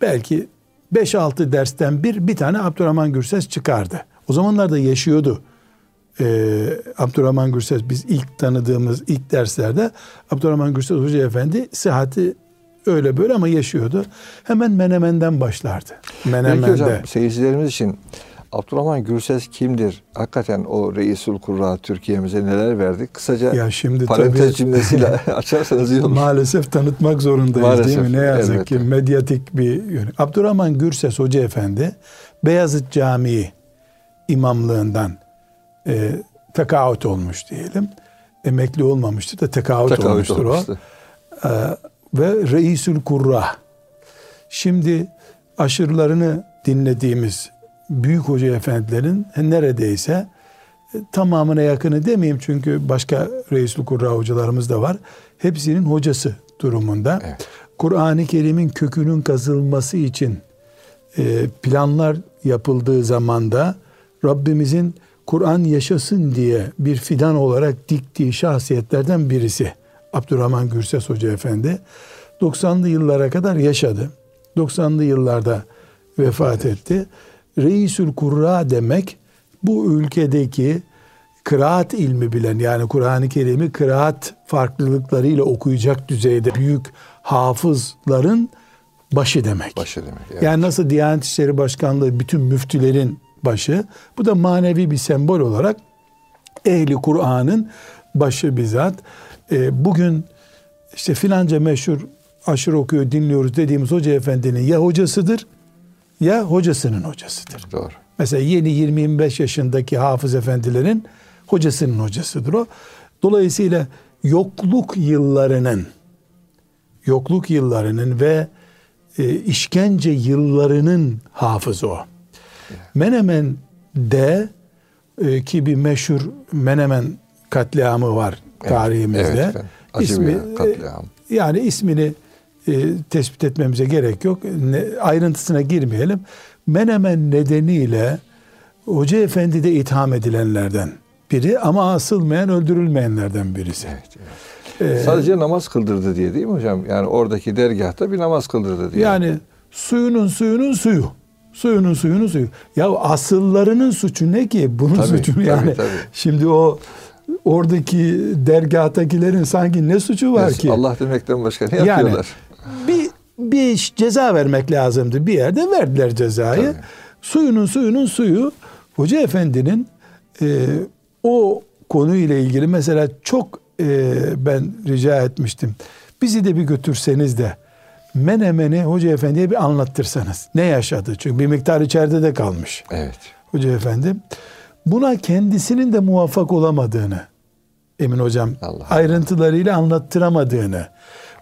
belki 5-6 dersten bir bir tane Abdurrahman Gürses çıkardı. O zamanlarda yaşıyordu. Ee, Abdurrahman Gürses biz ilk tanıdığımız ilk derslerde Abdurrahman Gürses Hoca Efendi sıhhati öyle böyle ama yaşıyordu. Hemen Menemen'den başlardı. Belki Menemen'de. hocam seyircilerimiz için Abdurrahman Gürses kimdir? Hakikaten o Reisul Kurra Türkiye'mize neler verdi? Kısaca Ya şimdi parantez tabii- cümlesiyle açarsanız iyi olur. Maalesef tanıtmak zorundayız Maalesef, değil mi? Ne yazık elbette. ki medyatik bir yönü. Abdurrahman Gürses Hoca Efendi Beyazıt Camii imamlığından e, tekaüt olmuş diyelim. Emekli olmamıştır da tekaüt, Tekaüt olmuştur olmuştu. o. E, ve Reisül Kurra. Şimdi aşırılarını dinlediğimiz büyük hoca efendilerin neredeyse e, tamamına yakını demeyeyim çünkü başka Reisül Kurra hocalarımız da var. Hepsinin hocası durumunda. Evet. Kur'an-ı Kerim'in kökünün kazılması için e, planlar yapıldığı zamanda Rabbimizin Kur'an yaşasın diye bir fidan olarak diktiği şahsiyetlerden birisi. Abdurrahman Gürses Hoca Efendi 90'lı yıllara kadar yaşadı. 90'lı yıllarda vefat etti. Reisül Kurra demek bu ülkedeki kıraat ilmi bilen yani Kur'an-ı Kerim'i kıraat farklılıklarıyla okuyacak düzeyde büyük hafızların başı demek. Başı demek. evet. Yani nasıl Diyanet İşleri Başkanlığı bütün müftülerin başı. Bu da manevi bir sembol olarak ehli Kur'an'ın başı bizzat. Ee, bugün işte filanca meşhur aşırı okuyor dinliyoruz dediğimiz hoca efendinin ya hocasıdır ya hocasının hocasıdır. Doğru. Mesela yeni 20-25 yaşındaki hafız efendilerin hocasının hocasıdır o. Dolayısıyla yokluk yıllarının yokluk yıllarının ve e, işkence yıllarının hafızı o. Menemen'de e, ki bir meşhur Menemen katliamı var tarihimizde. Evet. Acı İsmi, bir katliam. e, yani ismini e, tespit etmemize gerek yok. Ne, ayrıntısına girmeyelim. Menemen nedeniyle Hoca Efendi de itham edilenlerden biri ama asılmayan öldürülmeyenlerden birisi. Evet, evet. Sadece namaz kıldırdı diye değil mi hocam? Yani oradaki dergahta bir namaz kıldırdı diye. Yani suyunun suyunun suyu. Suyunun suyunun suyu. Ya asıllarının suçu ne ki? Bunun Tabii, suçu tabii, yani. tabii. Şimdi o oradaki dergahtakilerin sanki ne suçu var ki? Allah demekten başka ne Yani yapıyorlar? bir bir ceza vermek lazımdı. Bir yerde verdiler cezayı. Tabii. Suyunun suyunun suyu Hoca Efendi'nin e, o konuyla ilgili mesela çok e, ben rica etmiştim. Bizi de bir götürseniz de Menemen'i Hoca Efendi'ye bir anlattırsanız. Ne yaşadı? Çünkü bir miktar içeride de kalmış Evet. Hoca Efendi. Buna kendisinin de muvaffak olamadığını Emin Hocam Allah. ayrıntılarıyla anlattıramadığını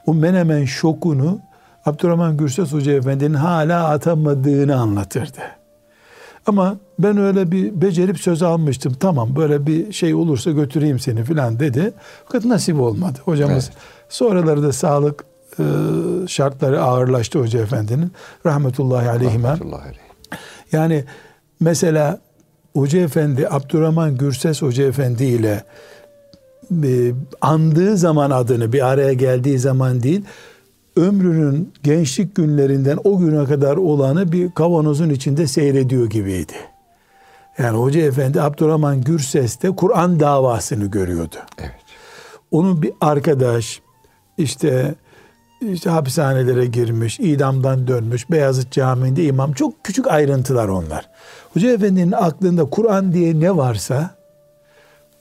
o Menemen şokunu Abdurrahman Gürses Hoca Efendi'nin hala atamadığını anlatırdı. Ama ben öyle bir becerip söz almıştım. Tamam böyle bir şey olursa götüreyim seni filan dedi. Fakat nasip olmadı. Hocamız Evet. sonraları da sağlık e, şartları ağırlaştı Hoca Efendi'nin. Rahmetullahi aleyhime. Rahmetullahi aleyh. Yani mesela Hoca Efendi, Abdurrahman Gürses Hoca Efendi ile e, andığı zaman adını bir araya geldiği zaman değil, ömrünün gençlik günlerinden o güne kadar olanı bir kavanozun içinde seyrediyor gibiydi. Yani Hoca Efendi Abdurrahman Gürses'te Kur'an davasını görüyordu. Evet. Onun bir arkadaş işte işte hapishanelere girmiş, idamdan dönmüş, Beyazıt Camii'nde imam. Çok küçük ayrıntılar onlar. Hoca Efendi'nin aklında Kur'an diye ne varsa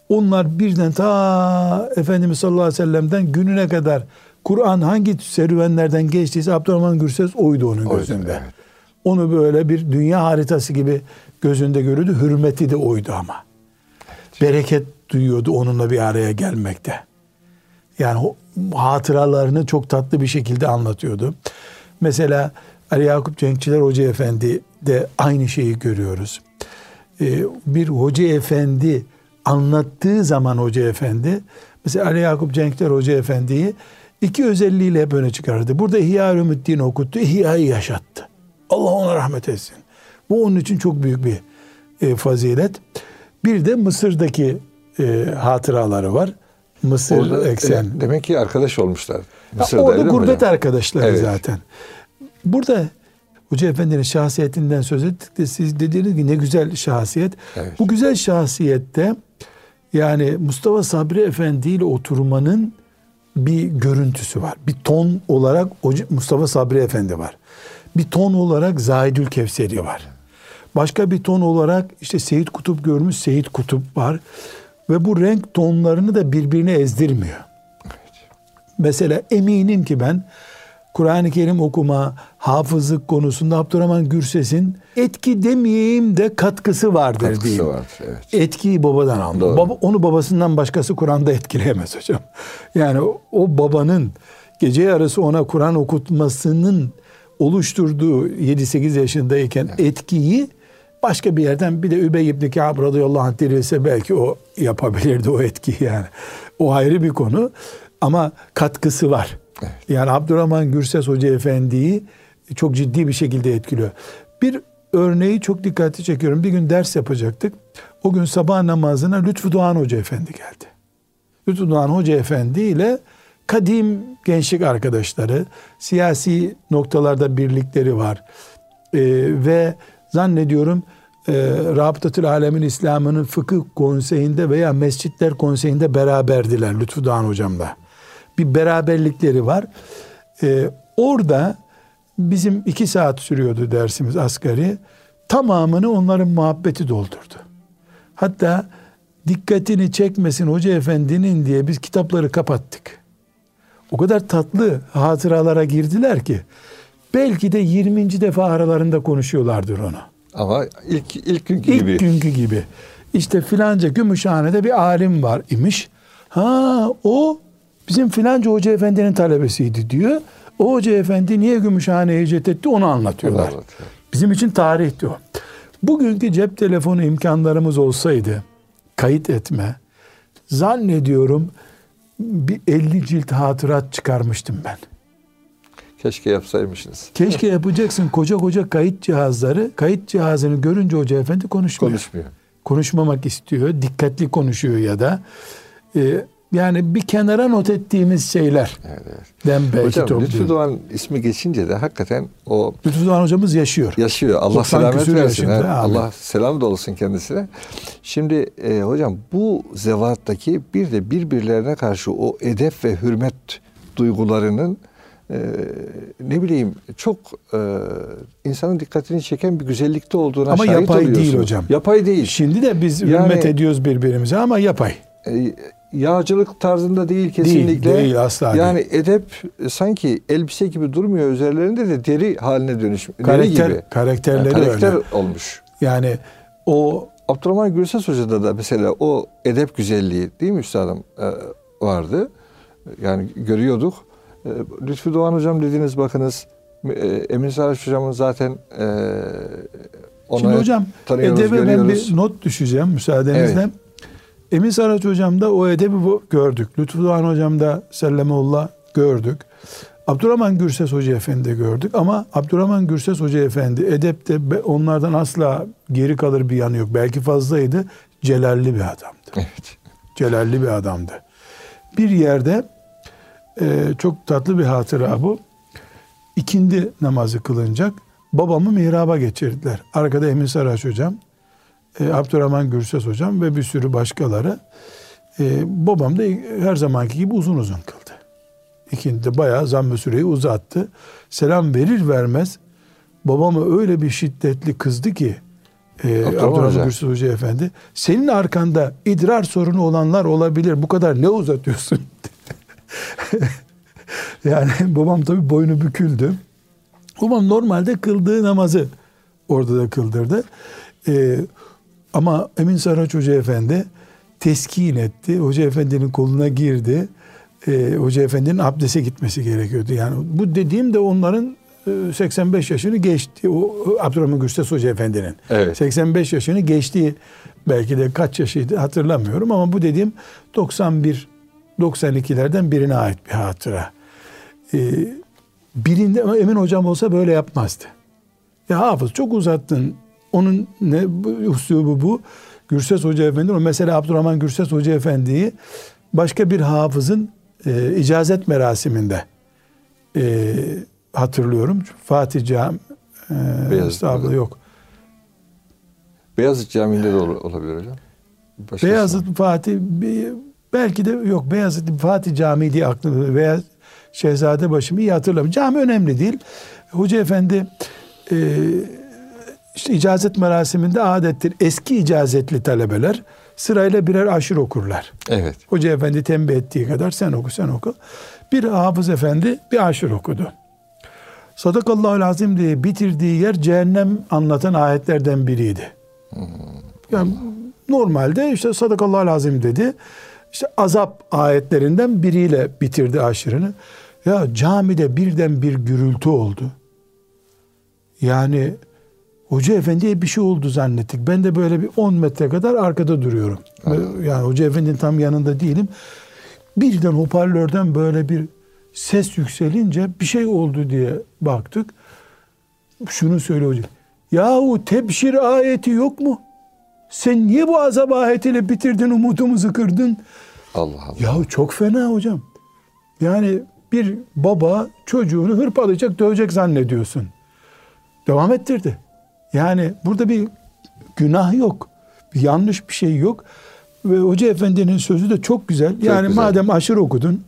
onlar birden ta Efendimiz sallallahu aleyhi ve sellem'den gününe kadar Kur'an hangi serüvenlerden geçtiyse Abdurrahman Gürses oydu onun gözünde. evet. Onu böyle bir dünya haritası gibi gözünde görüyordu. Hürmeti de oydu ama. Bereket duyuyordu onunla bir araya gelmekte. Yani hatıralarını çok tatlı bir şekilde anlatıyordu. Mesela Ali Yakup Cenkçiler Hoca Efendi de aynı şeyi görüyoruz. Ee, bir Hoca Efendi anlattığı zaman Hoca Efendi mesela Ali Yakup Cenkçiler Hoca Efendi'yi iki özelliğiyle hep öne çıkardı. Burada İhya Ülümüddin okuttu, İhya'yı yaşattı. Allah ona rahmet etsin. Bu onun için çok büyük bir e, fazilet. Bir de Mısır'daki e, hatıraları var. Mısır Orada, eksen. e, demek ki arkadaş olmuşlar. Ya Mısır'da orada öyle mi gurbet arkadaşları Evet. zaten. Burada Hoca Efendi'nin şahsiyetinden söz ettik de siz dediğiniz gibi ne güzel şahsiyet. Evet. Bu güzel şahsiyette yani Mustafa Sabri Efendi ile oturmanın bir görüntüsü var. Bir ton olarak Mustafa Sabri Efendi var. Bir ton olarak Zahidül Kevseri var. Başka bir ton olarak işte Seyit Kutup görmüş Seyit Kutup var. Ve bu renk tonlarını da birbirine ezdirmiyor. Mesela eminim ki ben Kur'an-ı Kerim okuma, hafızlık konusunda Abdurrahman Gürses'in etki demeyeyim de katkısı vardır Katkısı diyeyim. vardır, evet. Etkiyi babadan aldı. Doğru. Baba, onu babasından başkası Kur'an'da etkileyemez hocam. Yani o, babanın gece yarısı ona Kur'an okutmasının oluşturduğu 7-8 yaşındayken etkiyi başka bir yerden bir de Übey ibn Ka'b radıyallahu anh dirilse belki o yapabilirdi o etkiyi yani. O ayrı bir konu ama katkısı var. Yani Abdurrahman Gürses Hoca Efendi'yi çok ciddi bir şekilde etkiliyor. Bir örneği çok dikkatli çekiyorum. Bir gün ders yapacaktık. O gün sabah namazına Lütfü Doğan Hoca Efendi geldi. Lütfü Doğan Hoca Efendi ile kadim gençlik arkadaşları, siyasi noktalarda birlikleri var. Ee, ve zannediyorum e, Rabıtatül Alemin İslam'ının fıkıh konseyinde veya mescitler konseyinde beraberdiler Lütfü Doğan hocamla. Bir beraberlikleri var. Ee, orada bizim iki saat sürüyordu dersimiz asgari. Tamamını onların muhabbeti doldurdu. Hatta dikkatini çekmesin hoca efendinin diye biz kitapları kapattık. O kadar tatlı hatıralara girdiler ki belki de 20. defa aralarında konuşuyorlardır onu. Ama ilk ilk günkü İlk gibi. günkü gibi. İşte filanca Gümüşhane'de bir alim var imiş. Ha o bizim filanca hoca efendinin talebesiydi diyor. O hoca efendi niye Gümüşhane'ye hicret etti onu anlatıyorlar. Bizim için tarihti o. Bugünkü cep telefonu imkanlarımız olsaydı kayıt etme zannediyorum bir 50 cilt hatırat çıkarmıştım ben. Keşke yapsaymışsınız. Keşke yapacaksın koca koca kayıt cihazları. Kayıt cihazını görünce hoca efendi konuşmuyor. Konuşmuyor. Konuşmamak istiyor. Dikkatli konuşuyor ya da. Ee, yani bir kenara not ettiğimiz şeyler. Evet, evet. Belki Hocam topluyorum. Lütfü Doğan ismi geçince de hakikaten o Lütfü Doğan hocamız yaşıyor. yaşıyor. Allah 90 selamet versin. yaşında, ha. Allah selam da olsun kendisine. Şimdi e, hocam bu zevattaki bir de birbirlerine karşı o edep ve hürmet duygularının e, ne bileyim çok e, insanın dikkatini çeken bir güzellikte olduğuna Ama şahit yapay değil oluyorsun. hocam. Yapay değil. Şimdi de biz Yani- hürmet ediyoruz birbirimize ama yapay. E, yağcılık tarzında değil kesinlikle. değil, asla Yani edep e, sanki elbise gibi durmuyor üzerlerinde de deri haline dönüş. Karakter, gibi. karakterleri Yani karakter öyle. olmuş. Yani o Abdurrahman Gürses Hoca'da da mesela o edep güzelliği değil mi üstadım e, vardı. Yani görüyorduk. E, Lütfü Doğan Hocam dediğiniz bakınız Emin Saraç Hocam'ın zaten e, onu Şimdi hocam edebe ben bir not düşeceğim müsaadenizle. Evet. Emin Saraç hocamda o edebi bu- gördük. Lütfü Doğan hocamda Sellemeullah gördük. Abdurrahman Gürses Hoca Efendi de gördük ama Abdurrahman Gürses Hoca Efendi edepte onlardan asla geri kalır bir yanı yok. Belki fazlaydı. Celalli bir adamdı. Evet. Celalli bir adamdı. Bir yerde e, çok tatlı bir hatıra bu. İkindi namazı kılınacak. Babamı mihraba geçirdiler. Arkada Emin Saraç hocam. E, Abdurrahman Gürses hocam ve bir sürü başkaları. E, babam da her zamanki gibi uzun uzun kıldı. İkindi bayağı zamm-ı süreyi uzattı. Selam verir vermez babama öyle bir şiddetli kızdı ki e, Abdurrahman Gürses Hoca Efendi senin arkanda idrar sorunu olanlar olabilir bu kadar ne uzatıyorsun yani babam tabi boynu büküldü babam normalde kıldığı namazı orada da kıldırdı e, ama Emin Sarıç Hoca Efendi teskin etti Hoca Efendi'nin koluna girdi e, Hoca Efendi'nin abdese gitmesi gerekiyordu yani bu dediğim de onların 85 yaşını geçti. O Abdurrahman Gürses Hoca Efendi'nin. Evet. 85 yaşını geçtiği belki de kaç yaşıydı hatırlamıyorum ama bu dediğim 91 92'lerden birine ait bir hatıra. Ee, birinde Emin hocam olsa böyle yapmazdı. Ya hafız çok uzattın. Onun ne üslubu bu. Gürses Hoca Efendi o mesela Abdurrahman Gürses Hoca Efendi'yi başka bir hafızın e, icazet merasiminde e, hatırlıyorum. Fatih Cam e, estağfurullah yok. Beyazıt Camii'nde de olabilir hocam. Başka Beyazıt sonra. Fatih belki de yok Beyazıt Fatih Camii diye aklımda veya Şehzade başımı iyi hatırlamıyorum. Cami önemli değil. Hoca Efendi e, işte icazet merasiminde adettir. Eski icazetli talebeler sırayla birer aşır okurlar. Evet. Hoca Efendi tembih ettiği kadar sen oku sen oku. Bir hafız efendi bir aşır okudu. Sadakallahu azim diye bitirdiği yer cehennem anlatan ayetlerden biriydi. Yani normalde işte sadakallahu azim dedi. İşte azap ayetlerinden biriyle bitirdi aşırını. Ya camide birden bir gürültü oldu. Yani Hoca Efendi'ye bir şey oldu zannettik. Ben de böyle bir 10 metre kadar arkada duruyorum. Allah. Yani Hoca Efendi'nin tam yanında değilim. Birden hoparlörden böyle bir ses yükselince bir şey oldu diye baktık. Şunu söyle hocam. Yahu tebşir ayeti yok mu? Sen niye bu azap ayetiyle bitirdin umutumuzu kırdın? Allah Allah. Yahu çok fena hocam. Yani bir baba çocuğunu hırpalayacak, dövecek zannediyorsun. Devam ettirdi. Yani burada bir günah yok. Bir yanlış bir şey yok. Ve Hoca Efendi'nin sözü de çok güzel. Çok yani güzel. madem aşırı okudun,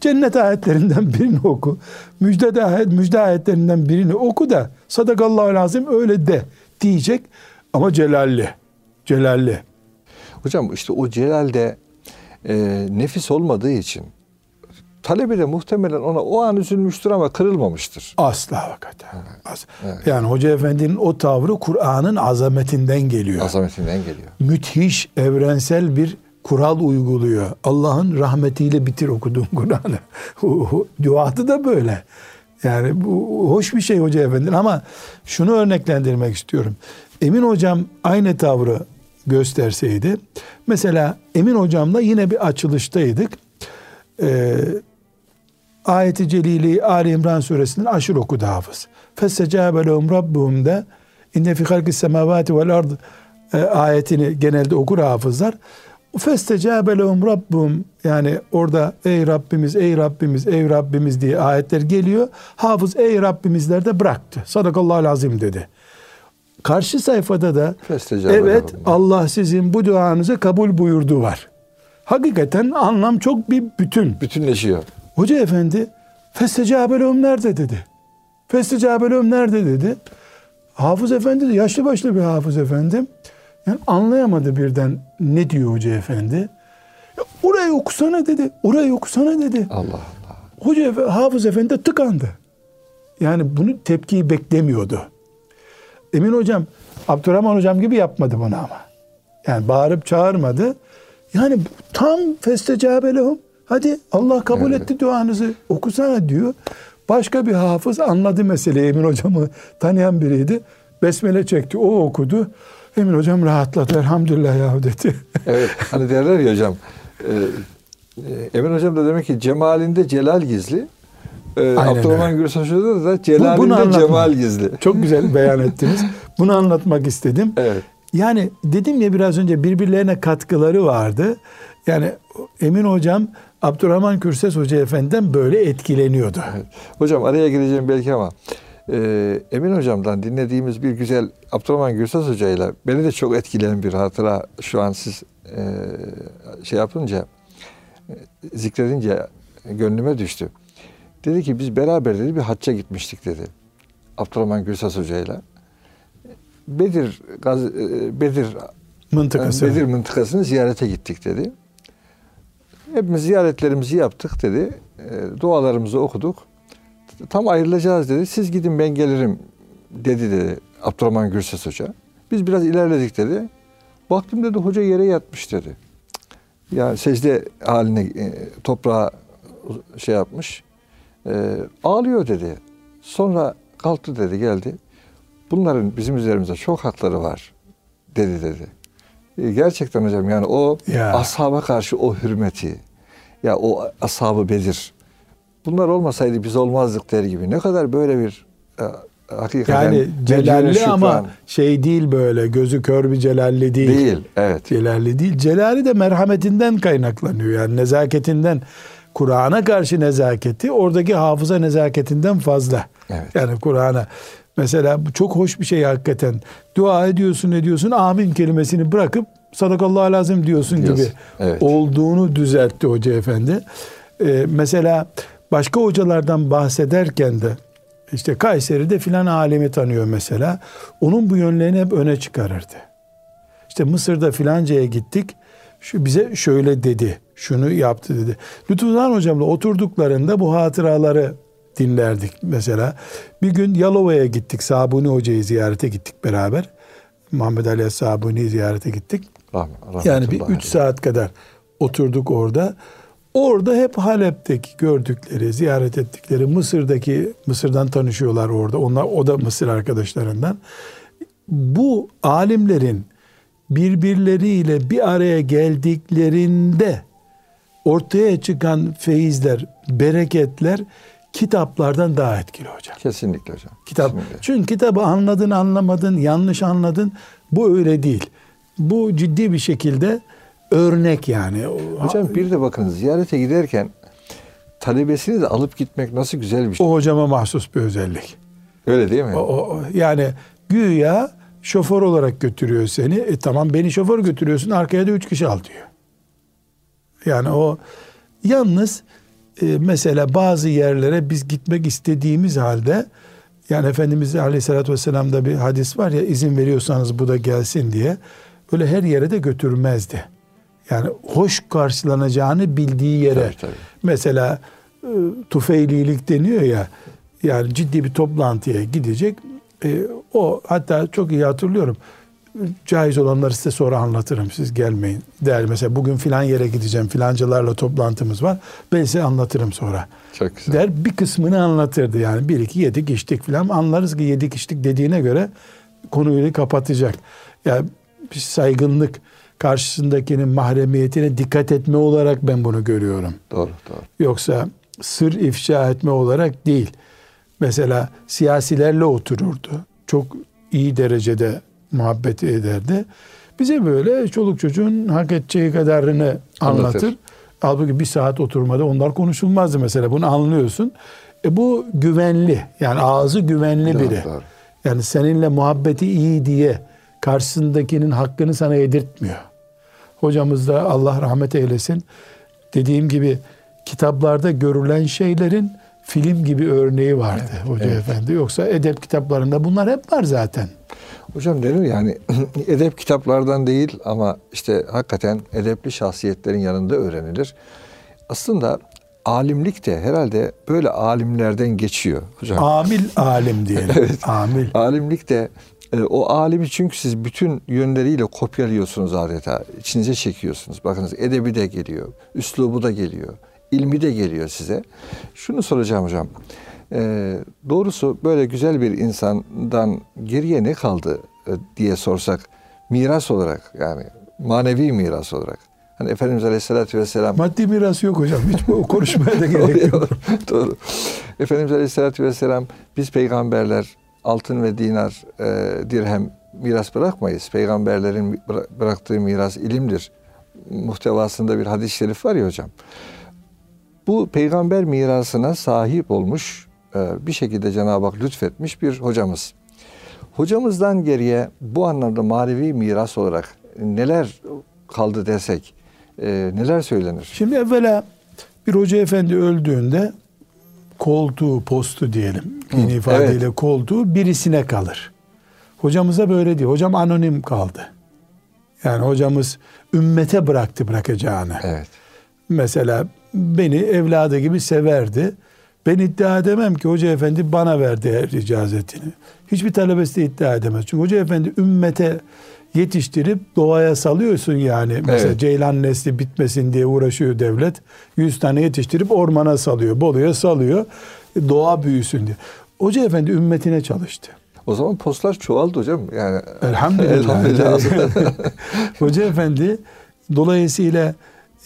Cennet ayetlerinden birini oku. Müjde, ayet, müjde ayetlerinden birini oku da sadakallahu lazım öyle de diyecek ama celalli. Celalli. Hocam işte o celalde e, nefis olmadığı için talebi de muhtemelen ona o an üzülmüştür ama kırılmamıştır. Asla hakikaten. Evet. Evet. Yani Hoca Efendi'nin o tavrı Kur'an'ın azametinden geliyor. Azametinden geliyor. Müthiş, evrensel bir kural uyguluyor. Allah'ın rahmetiyle bitir okuduğun Kur'an'ı. Duatı da böyle. Yani bu hoş bir şey Hoca Efendi ama şunu örneklendirmek istiyorum. Emin Hocam aynı tavrı gösterseydi. Mesela Emin Hocam'la yine bir açılıştaydık. Ee, ayeti celili Ali İmran suresinin aşır okudu hafız. Fessecabe lehum rabbuhum de inne fi halkis semavati vel ard e, ayetini genelde okur hafızlar. Festecabe lehum rabbum yani orada ey Rabbimiz ey Rabbimiz ey Rabbimiz diye ayetler geliyor. Hafız ey Rabbimizler de bıraktı. Sadakallahu lazım dedi. Karşı sayfada da evet. Allah sizin bu duanızı kabul buyurdu var. Hakikaten anlam çok bir bütün. Bütünleşiyor. Hoca efendi Festecabe lehum nerede dedi. Festecabe lehum nerede dedi. Hafız efendi de yaşlı başlı bir hafız efendim. Yani anlayamadı birden ne diyor hoca efendi. Ya orayı okusana dedi. Orayı okusana dedi. Allah Allah. Hoca hafız efendi de tıkandı. Yani bunu tepkiyi beklemiyordu. Emin hocam Abdurrahman hocam gibi yapmadı bunu ama. Yani bağırıp çağırmadı. Yani tam festecabelehum. Hadi Allah kabul evet. etti duanızı. Okusana diyor. Başka bir hafız anladı meseleyi. Emin hocamı tanıyan biriydi. Besmele çekti. O okudu. Emin hocam rahatladı elhamdülillah ya dedi. evet hani derler ya hocam. E, e, Emin hocam da demek ki cemalinde celal gizli. E, Abdurrahman Gürses Hoca'da da celalinde Bu, cemal gizli. Çok güzel beyan ettiniz. Bunu anlatmak istedim. Evet. Yani dedim ya biraz önce birbirlerine katkıları vardı. Yani Emin hocam Abdurrahman Kürses Hoca Efendi'den böyle etkileniyordu. Evet. Hocam araya gireceğim belki ama Ee, Emin Hocam'dan dinlediğimiz bir güzel Abdurrahman Gürsas Hoca ile beni de çok etkileyen bir hatıra şu an siz e, şey yapınca e, zikredince gönlüme düştü. Dedi ki biz beraber dedi bir hacca gitmiştik dedi. Abdurrahman Gürsas Hoca ile. Bedir, Gaz, e, Bedir Mıntıkası. Bedir mıntıkasını ziyarete gittik dedi. Hepimiz ziyaretlerimizi yaptık dedi. E, dualarımızı okuduk. Tam ayrılacağız dedi. Siz gidin ben gelirim dedi dedi Abdurrahman Gürses Hoca. Biz biraz ilerledik dedi. Baktım dedi hoca yere yatmış dedi. Yani secde haline e, toprağa şey yapmış. E, ağlıyor dedi. Sonra kalktı dedi geldi. Bunların bizim üzerimizde çok hakları var dedi dedi. E, gerçekten hocam yani o Ya. ashaba karşı o hürmeti ya o ashabı Bedir bunlar olmasaydı biz olmazdık der gibi. Ne kadar böyle bir e, hakikaten Yani celalli şükran. ama şey değil böyle gözü kör bir celalli değil. değil. Evet. Celalli değil. Celali de merhametinden kaynaklanıyor. Yani nezaketinden Kur'an'a karşı nezaketi oradaki hafıza nezaketinden fazla. Evet. Yani Kur'an'a mesela bu çok hoş bir şey hakikaten. Dua ediyorsun ediyorsun amin kelimesini bırakıp sadakallahu lazım diyorsun gibi Evet. olduğunu düzeltti hoca efendi. Ee, mesela başka hocalardan bahsederken de işte Kayseri'de filan alemi tanıyor mesela. Onun bu yönlerini hep öne çıkarırdı. İşte Mısır'da filancaya gittik. Şu bize şöyle dedi. Şunu yaptı dedi. Lütfuzan hocamla oturduklarında bu hatıraları dinlerdik mesela. Bir gün Yalova'ya gittik. Sabuni hocayı ziyarete gittik beraber. Muhammed Ali Sabuni'yi ziyarete gittik. Rahmet- Yani bir 3 saat kadar oturduk orada. Orada hep Halep'teki gördükleri, ziyaret ettikleri Mısır'daki Mısır'dan tanışıyorlar orada. Onlar o da Mısır arkadaşlarından. Bu alimlerin birbirleriyle bir araya geldiklerinde ortaya çıkan feyizler, bereketler kitaplardan daha etkili hocam. Kesinlikle hocam. Kitap. Kesinlikle. Çünkü kitabı anladın anlamadın yanlış anladın bu öyle değil. Bu ciddi bir şekilde örnek yani. Hocam bir de bakın ziyarete giderken talebesini de alıp gitmek nasıl güzel bir şey. o hocama mahsus bir özellik. Öyle değil mi? O, o- yani güya şoför olarak götürüyor seni. E tamam beni şoför götürüyorsun arkaya da üç kişi al diyor. Yani o yalnız e, mesela bazı yerlere biz gitmek istediğimiz halde yani Efendimiz Aleyhisselatü Vesselam'da bir hadis var ya izin veriyorsanız bu da gelsin diye öyle her yere de götürmezdi. Yani hoş karşılanacağını bildiği yere. Tabii, tabii. Mesela e, tufeylilik deniyor ya yani ciddi bir toplantıya gidecek. E, o hatta çok iyi hatırlıyorum. Caiz olanları size sonra anlatırım. Siz gelmeyin. Der mesela bugün filan yere gideceğim. Filancalarla toplantımız var. Ben size anlatırım sonra. Çok güzel. Der bir kısmını anlatırdı yani. Bir iki yedik içtik filan. Anlarız ki yedik içtik dediğine göre konuyu kapatacak. Yani bir saygınlık karşısındakinin mahremiyetine dikkat etme olarak ben bunu görüyorum. Doğru, doğru. Yoksa sır ifşa etme olarak değil. Mesela siyasilerle otururdu. Çok iyi derecede muhabbet ederdi. Bize böyle çoluk çocuğun hak edeceği kadarını anlatır. Anlatır. Halbuki bir saat oturmada onlar konuşulmazdı mesela. Bunu anlıyorsun. E bu güvenli. Yani ağzı güvenli Doğru, biri. doğru. Yani seninle muhabbeti iyi diye karşısındakinin hakkını sana yedirtmiyor. Hocamız da Allah rahmet eylesin. Dediğim gibi kitaplarda görülen şeylerin film gibi örneği vardı hoca efendi. Yoksa edep kitaplarında bunlar hep var zaten. Hocam denir yani edep kitaplardan değil ama işte hakikaten edepli şahsiyetlerin yanında öğrenilir. Aslında alimlik de herhalde böyle alimlerden geçiyor hocam. Amil alim diyelim. Amil. Alimlik de e, o alimi çünkü siz bütün yönleriyle kopyalıyorsunuz adeta. İçinize çekiyorsunuz. Bakınız edebi de geliyor, üslubu da geliyor, ilmi de geliyor size. Şunu soracağım hocam. E, doğrusu böyle güzel bir insandan geriye ne kaldı e, diye sorsak miras olarak yani manevi miras olarak. Hani Efendimiz Aleyhisselatü Vesselam Maddi miras yok hocam. Hiç bu konuşmaya da gerek yok. Doğru. Efendimiz Aleyhisselatü Vesselam biz peygamberler altın ve dinar, e, dirhem miras bırakmayız. Peygamberlerin bıra- bıraktığı miras ilimdir. Muhtevasında bir hadis-i şerif var ya hocam. Bu peygamber mirasına sahip olmuş bir şekilde Cenab-ı Hak lütfetmiş bir hocamız. Hocamızdan geriye bu anlamda manevi miras olarak neler kaldı desek e, neler söylenir? Şimdi evvela bir hoca efendi öldüğünde koltuğu, postu diyelim yeni ifadeyle evet. koltuğu birisine kalır. Hocamıza böyle değil. Hocam anonim kaldı. Yani hocamız ümmete bıraktı bırakacağını. Evet. Mesela beni evladı gibi severdi. Ben iddia edemem ki hoca efendi bana verdi her icazetini. Hiçbir talebesi de iddia edemez. Çünkü hoca efendi ümmete yetiştirip doğaya salıyorsun yani. Mesela evet. ceylan nesli bitmesin diye uğraşıyor devlet. Yüz tane yetiştirip ormana salıyor. Bolu'ya salıyor. Doğa büyüsün diye. Hoca efendi ümmetine çalıştı. O zaman postlar çoğaldı hocam. Yani elhamdülillah. elhamdülillah. hoca efendi dolayısıyla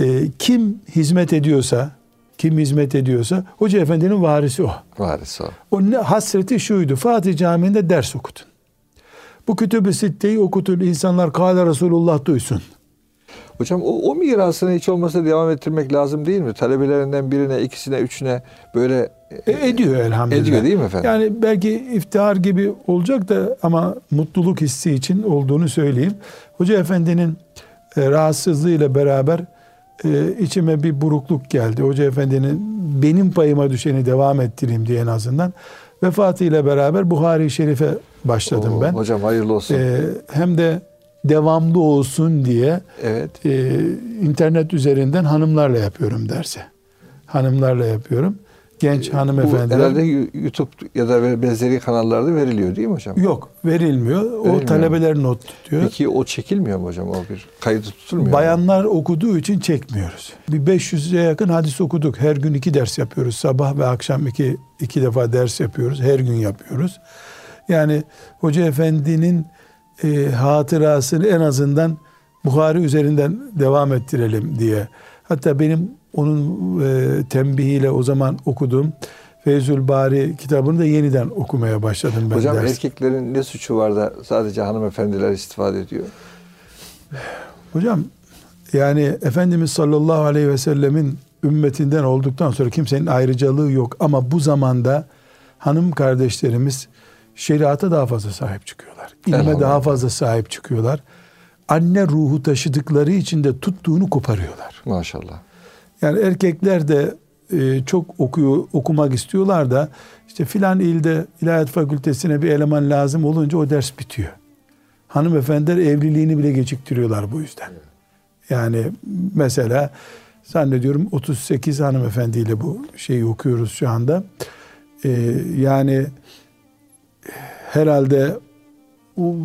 e, kim hizmet ediyorsa kim hizmet ediyorsa Hoca Efendi'nin varisi o. Varisi o. O ne hasreti şuydu. Fatih Camii'nde ders okutun. Bu kütüb-i sitteyi okutun. insanlar Kâle Resulullah duysun. Hocam o, o mirasını hiç olmasa devam ettirmek lazım değil mi? Talebelerinden birine, ikisine, üçüne böyle e, ediyor elhamdülillah. Ediyor değil mi efendim? Yani belki iftihar gibi olacak da ama mutluluk hissi için olduğunu söyleyeyim. Hoca Efendi'nin e, rahatsızlığıyla beraber e, içime bir burukluk geldi. Hoca Efendi'nin benim payıma düşeni devam ettireyim diye en azından. Vefatıyla beraber Buhari Şerif'e başladım Oo, ben. Hocam hayırlı olsun. E, hem de devamlı olsun diye evet. e, internet üzerinden hanımlarla yapıyorum derse. Hanımlarla yapıyorum genç ee, hanımefendiler. Bu herhalde YouTube ya da benzeri kanallarda veriliyor değil mi hocam? Yok verilmiyor. verilmiyor. O talebeler not tutuyor. Peki o çekilmiyor mu hocam? O bir kaydı tutulmuyor Bayanlar mu? okuduğu için çekmiyoruz. Bir 500'e yakın hadis okuduk. Her gün iki ders yapıyoruz. Sabah ve akşam iki, iki defa ders yapıyoruz. Her gün yapıyoruz. Yani Hoca Efendi'nin e, hatırasını en azından Bukhari üzerinden devam ettirelim diye. Hatta benim onun e, tembihiyle o zaman okudum. Feyzül Bari kitabını da yeniden okumaya başladım ben. Hocam ders. erkeklerin ne suçu var da sadece hanımefendiler istifade ediyor? Hocam yani Efendimiz sallallahu aleyhi ve sellemin ümmetinden olduktan sonra kimsenin ayrıcalığı yok. Ama bu zamanda hanım kardeşlerimiz şeriata daha fazla sahip çıkıyorlar. İlme daha fazla sahip çıkıyorlar. Anne ruhu taşıdıkları için de tuttuğunu koparıyorlar. Maşallah. Yani erkekler de e, çok okuyor, okumak istiyorlar da işte filan ilde ilahiyat fakültesine bir eleman lazım olunca o ders bitiyor. Hanımefendiler evliliğini bile geciktiriyorlar bu yüzden. Yani mesela zannediyorum 38 hanımefendiyle bu şeyi okuyoruz şu anda. Ee, yani herhalde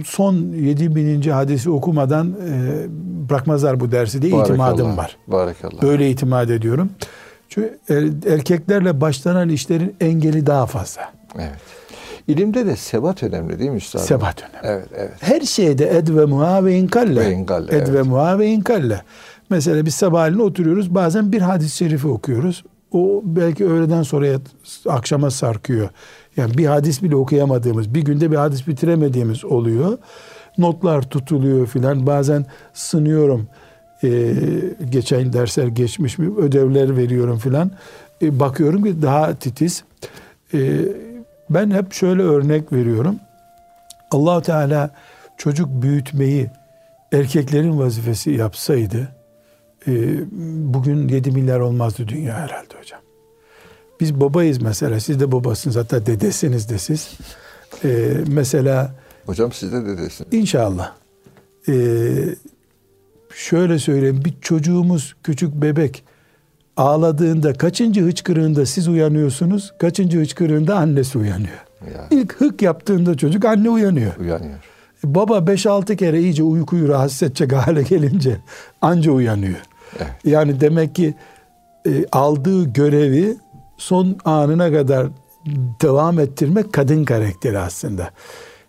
son 7 bininci hadisi okumadan e, bırakmazlar bu dersi diye Barakallah. itimadım var. Barakallah. Böyle itimat ediyorum. Çünkü er, erkeklerle başlanan işlerin engeli daha fazla. Evet. İlimde de sebat önemli değil mi üstadım? Sebat önemli. Evet, evet. Her şeyde ed ve muha ve inkalle. Ve inkalle. Ed evet. ve muha ve inkalle. Mesela biz sabahleyin oturuyoruz. Bazen bir hadis-i şerifi okuyoruz. O belki öğleden sonra akşama sarkıyor. Yani bir hadis bile okuyamadığımız, bir günde bir hadis bitiremediğimiz oluyor. Notlar tutuluyor filan. Bazen sınıyorum. Ee, geçen dersler geçmiş mi? Ödevler veriyorum filan. Ee, bakıyorum ki daha titiz. Ee, ben hep şöyle örnek veriyorum. allah Teala çocuk büyütmeyi erkeklerin vazifesi yapsaydı e, bugün 7 milyar olmazdı dünya herhalde hocam. Biz babayız mesela. Siz de babasınız. Hatta dedesiniz de siz. Ee, mesela Hocam siz de dedesiniz. İnşallah. Ee, şöyle söyleyeyim. Bir çocuğumuz küçük bebek ağladığında kaçıncı hıçkırığında siz uyanıyorsunuz? Kaçıncı hıçkırığında annesi uyanıyor. Ya. İlk hık yaptığında çocuk anne uyanıyor. Uyanıyor. Baba 5-6 kere iyice uykuyu rahatsız edecek hale gelince anca uyanıyor. Evet. Yani demek ki e, aldığı görevi son anına kadar devam ettirmek kadın karakteri aslında.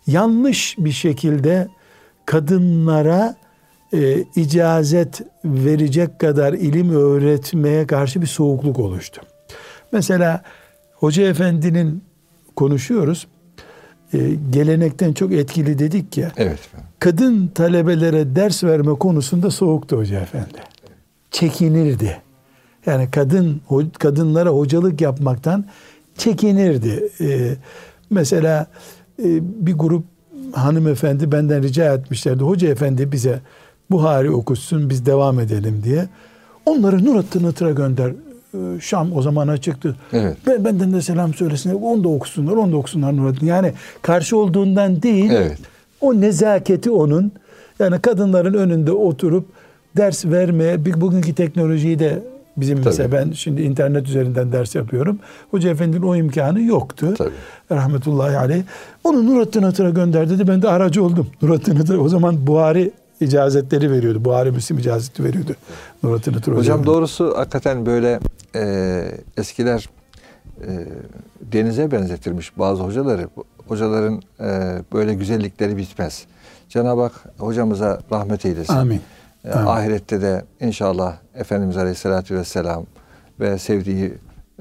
Yanlış bir şekilde kadınlara e, icazet verecek kadar ilim öğretmeye karşı bir soğukluk oluştu. Mesela Hoca Efendi'nin konuşuyoruz. E, gelenekten çok etkili dedik ya. Evet. Kadın talebelere ders verme konusunda soğuktu Hoca Efendi. Çekinirdi. Yani kadın kadınlara hocalık yapmaktan çekinirdi. Ee, mesela e, bir grup hanımefendi benden rica etmişlerdi. Hoca efendi bize Buhari okutsun biz devam edelim diye. Onları Nurattin Itır'a gönder. Ee, Şam o zaman açıktı. Evet. Ben, benden de selam söylesinler. Onu da okusunlar, onu da okusunlar Nurattin. Yani karşı olduğundan değil. Evet. O nezaketi onun. Yani kadınların önünde oturup ders vermeye, bugünkü teknolojiyi de bizim mesela ben şimdi internet üzerinden ders yapıyorum. Hoca efendinin o imkanı yoktu. Tabii. Rahmetullahi aleyh. Onu Nurattin Atır'a gönder dedi. Ben de aracı oldum. Nurattin Atır o zaman Buhari icazetleri veriyordu. Buhari Müslim icazeti veriyordu. Nurattin Atır Hocam doğrusu hakikaten böyle e, eskiler e, denize benzetilmiş bazı hocaları. Hocaların e, böyle güzellikleri bitmez. Cenab-ı Hak hocamıza rahmet eylesin. Amin. E, Amin. ahirette de inşallah Efendimiz Aleyhisselatü Vesselam ve sevdiği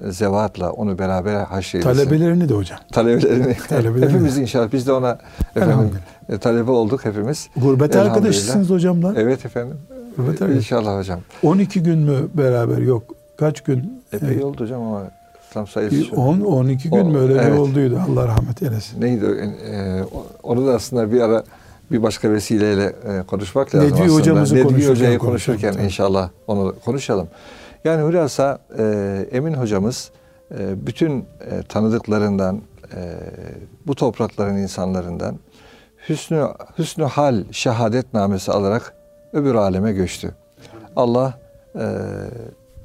zevatla onu beraber haşreylesin. Talebelerini de hocam. Talebelerini. Talebelerini. hepimiz inşallah biz de ona efendim, e, talebe olduk hepimiz. Gurbet arkadaşısınız hocamla. Evet efendim. Gurbet arkadaş. İnşallah hocam. 12 gün mü beraber yok? Kaç gün? Epey oldu hocam ama tam sayısı. şu. 10 12 gün mü öyle bir evet. olduydu. Allah rahmet eylesin. Neydi? o? E, onu da aslında bir ara bir başka vesileyle e, konuşmak lazım Nedvi aslında. hocamızı Nedvi konuşurken Hoca'yı konuşurken tabii. inşallah onu konuşalım. Yani hülasa e, Emin hocamız e, bütün e, tanıdıklarından e, bu toprakların insanlarından hüsnü hüsnü hal şehadetnamesi alarak öbür aleme göçtü. Allah e,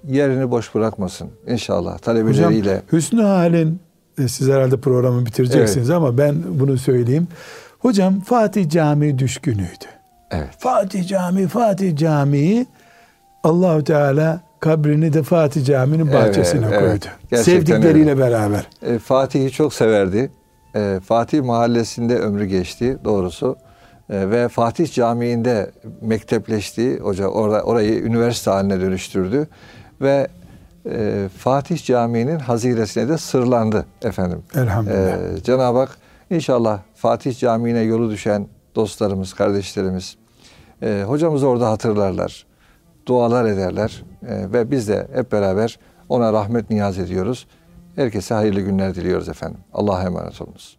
yerini boş bırakmasın inşallah Hocam talebeleriyle. Hüsnü Hal'in e, siz herhalde programı bitireceksiniz ama ben bunu söyleyeyim. Hocam Fatih Camii düşkünüydü. Evet. Fatih Camii, Fatih Camii Allahu Teala kabrini de Fatih Camii'nin bahçesine Evet, evet. koydu. Gerçekten Sevdikleriyle öyle. beraber. E, Fatih'i çok severdi. E, Fatih mahallesinde ömrü geçti doğrusu. E, ve Fatih Camii'nde mektepleşti. Hoca orada orayı üniversite haline dönüştürdü ve e, Fatih Camii'nin haziresine de sırlandı efendim. Elhamdülillah. E, Cenab-ı Hak inşallah Fatih Camii'ne yolu düşen dostlarımız, kardeşlerimiz e, hocamızı orada hatırlarlar. Dualar ederler E, ve biz de hep beraber ona rahmet niyaz ediyoruz. Herkese hayırlı günler diliyoruz efendim. Allah'a emanet olunuz.